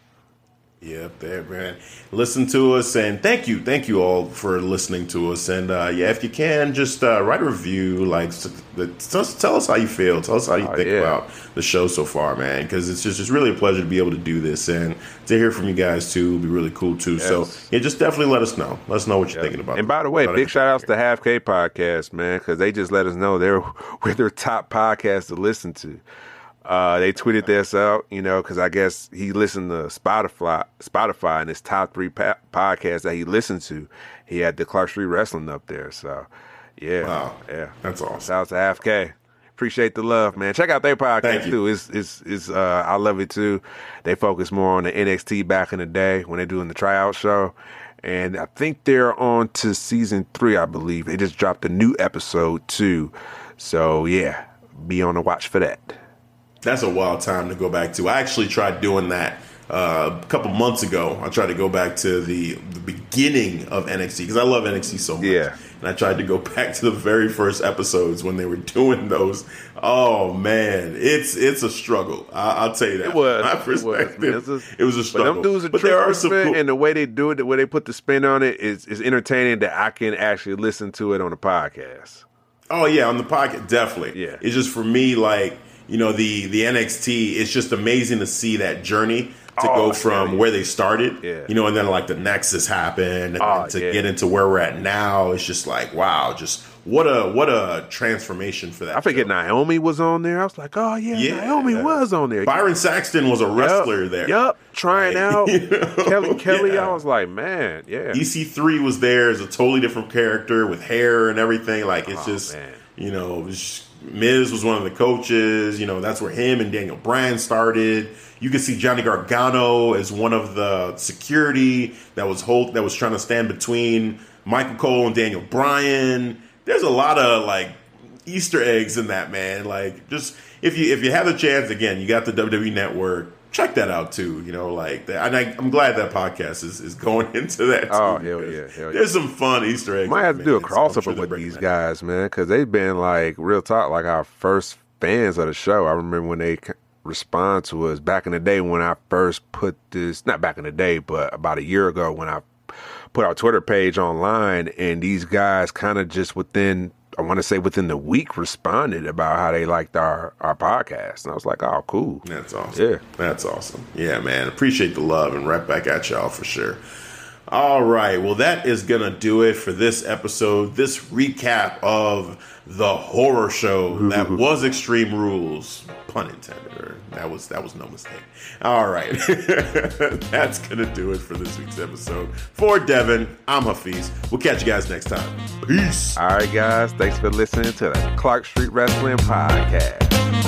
Yep, there, man. Listen to us and thank you, thank you all for listening to us. And uh, yeah, if you can, just uh, write a review. Like, tell, us- tell us how you feel. Tell us how you Oh, think yeah. about the show so far, man. Because it's just it's really a pleasure to be able to do this and to hear from you guys too. Would be really cool too. So yeah, just definitely let us know. Let us know what you're thinking about. And by the way, big shout outs to Half K Podcast, man, because they just let us know they're we're their top podcast to listen to. Uh, they tweeted this out, you know, because I guess he listened to Spotify, Spotify, and his top three pa- podcasts that he listened to, he had the Clark Street Wrestling up there. So, yeah, Wow. yeah, That's awesome. Shout out to Half K. Appreciate the love, man. Check out their podcast too. It's it's it's uh I love it too. They focus more on the NXT back in the day when they're doing the tryout show. And I think they're on to season three, I believe. They just dropped a new episode too. So yeah, be on the watch for that. That's a wild time to go back to. I actually tried doing that uh, a couple months ago. I tried to go back to the, the beginning of NXT because I love NXT so much. Yeah. And I tried to go back to the very first episodes when they were doing those. Oh man, it's it's a struggle. I, I'll tell you that. It was. My It was. A- it was a But struggle. them dudes are but there are some cool, and the way they do it, the way they put the spin on it is is entertaining that I can actually listen to it on a podcast. Oh yeah, on the pocket, definitely. Yeah. it's just for me, like you know, the the NXT. It's just amazing to see that journey to Oh, go from yeah. where they started. Yeah. you know, and then like the Nexus happened, oh, and Oh, to yeah. get into where we're at now, it's just like wow, just what a what a transformation for that. I forget show. Naomi was on there. I was like, oh yeah, Yeah. Naomi was on there. Byron Saxton was a wrestler Yup, there. Yup, trying out You know? Kelly. Kelly. I was like, man, yeah. EC3 was there as a totally different character with hair and everything. Like it's Oh, just, man. you know, it was- Miz was one of the coaches. You know, that's where him and Daniel Bryan started. You can see Johnny Gargano as one of the security that was hold that was trying to stand between Michael Cole and Daniel Bryan. There's a lot of like Easter eggs in that man. Like just if you if you have the chance, again, you got the WWE Network. Check that out too. You know, like that. And I, I'm glad that podcast is, is going into that. Too, Oh, hell yeah, hell yeah. There's some fun Easter eggs. Might have to do a man. So I'm crossover sure with these guys, man, because they've been like real talk, like our first fans of the show. I remember when they respond to us back in the day when I first put this, not back in the day, but about a year ago when I put our Twitter page online, and these guys kind of just within, I want to say within the week, responded about how they liked our our podcast, and I was like, oh, cool. That's awesome. Yeah. That's awesome. Yeah, man. Appreciate the love and right back at y'all for sure. All right. Well, that is going to do it for this episode, this recap of the horror show that mm-hmm. was Extreme Rules. Pun intended. Or that was that was no mistake. All right. That's going to do it for this week's episode. For Devin, I'm Hafiz. We'll catch you guys next time. Peace. All right, guys. Thanks for listening to the Clark Street Wrestling Podcast.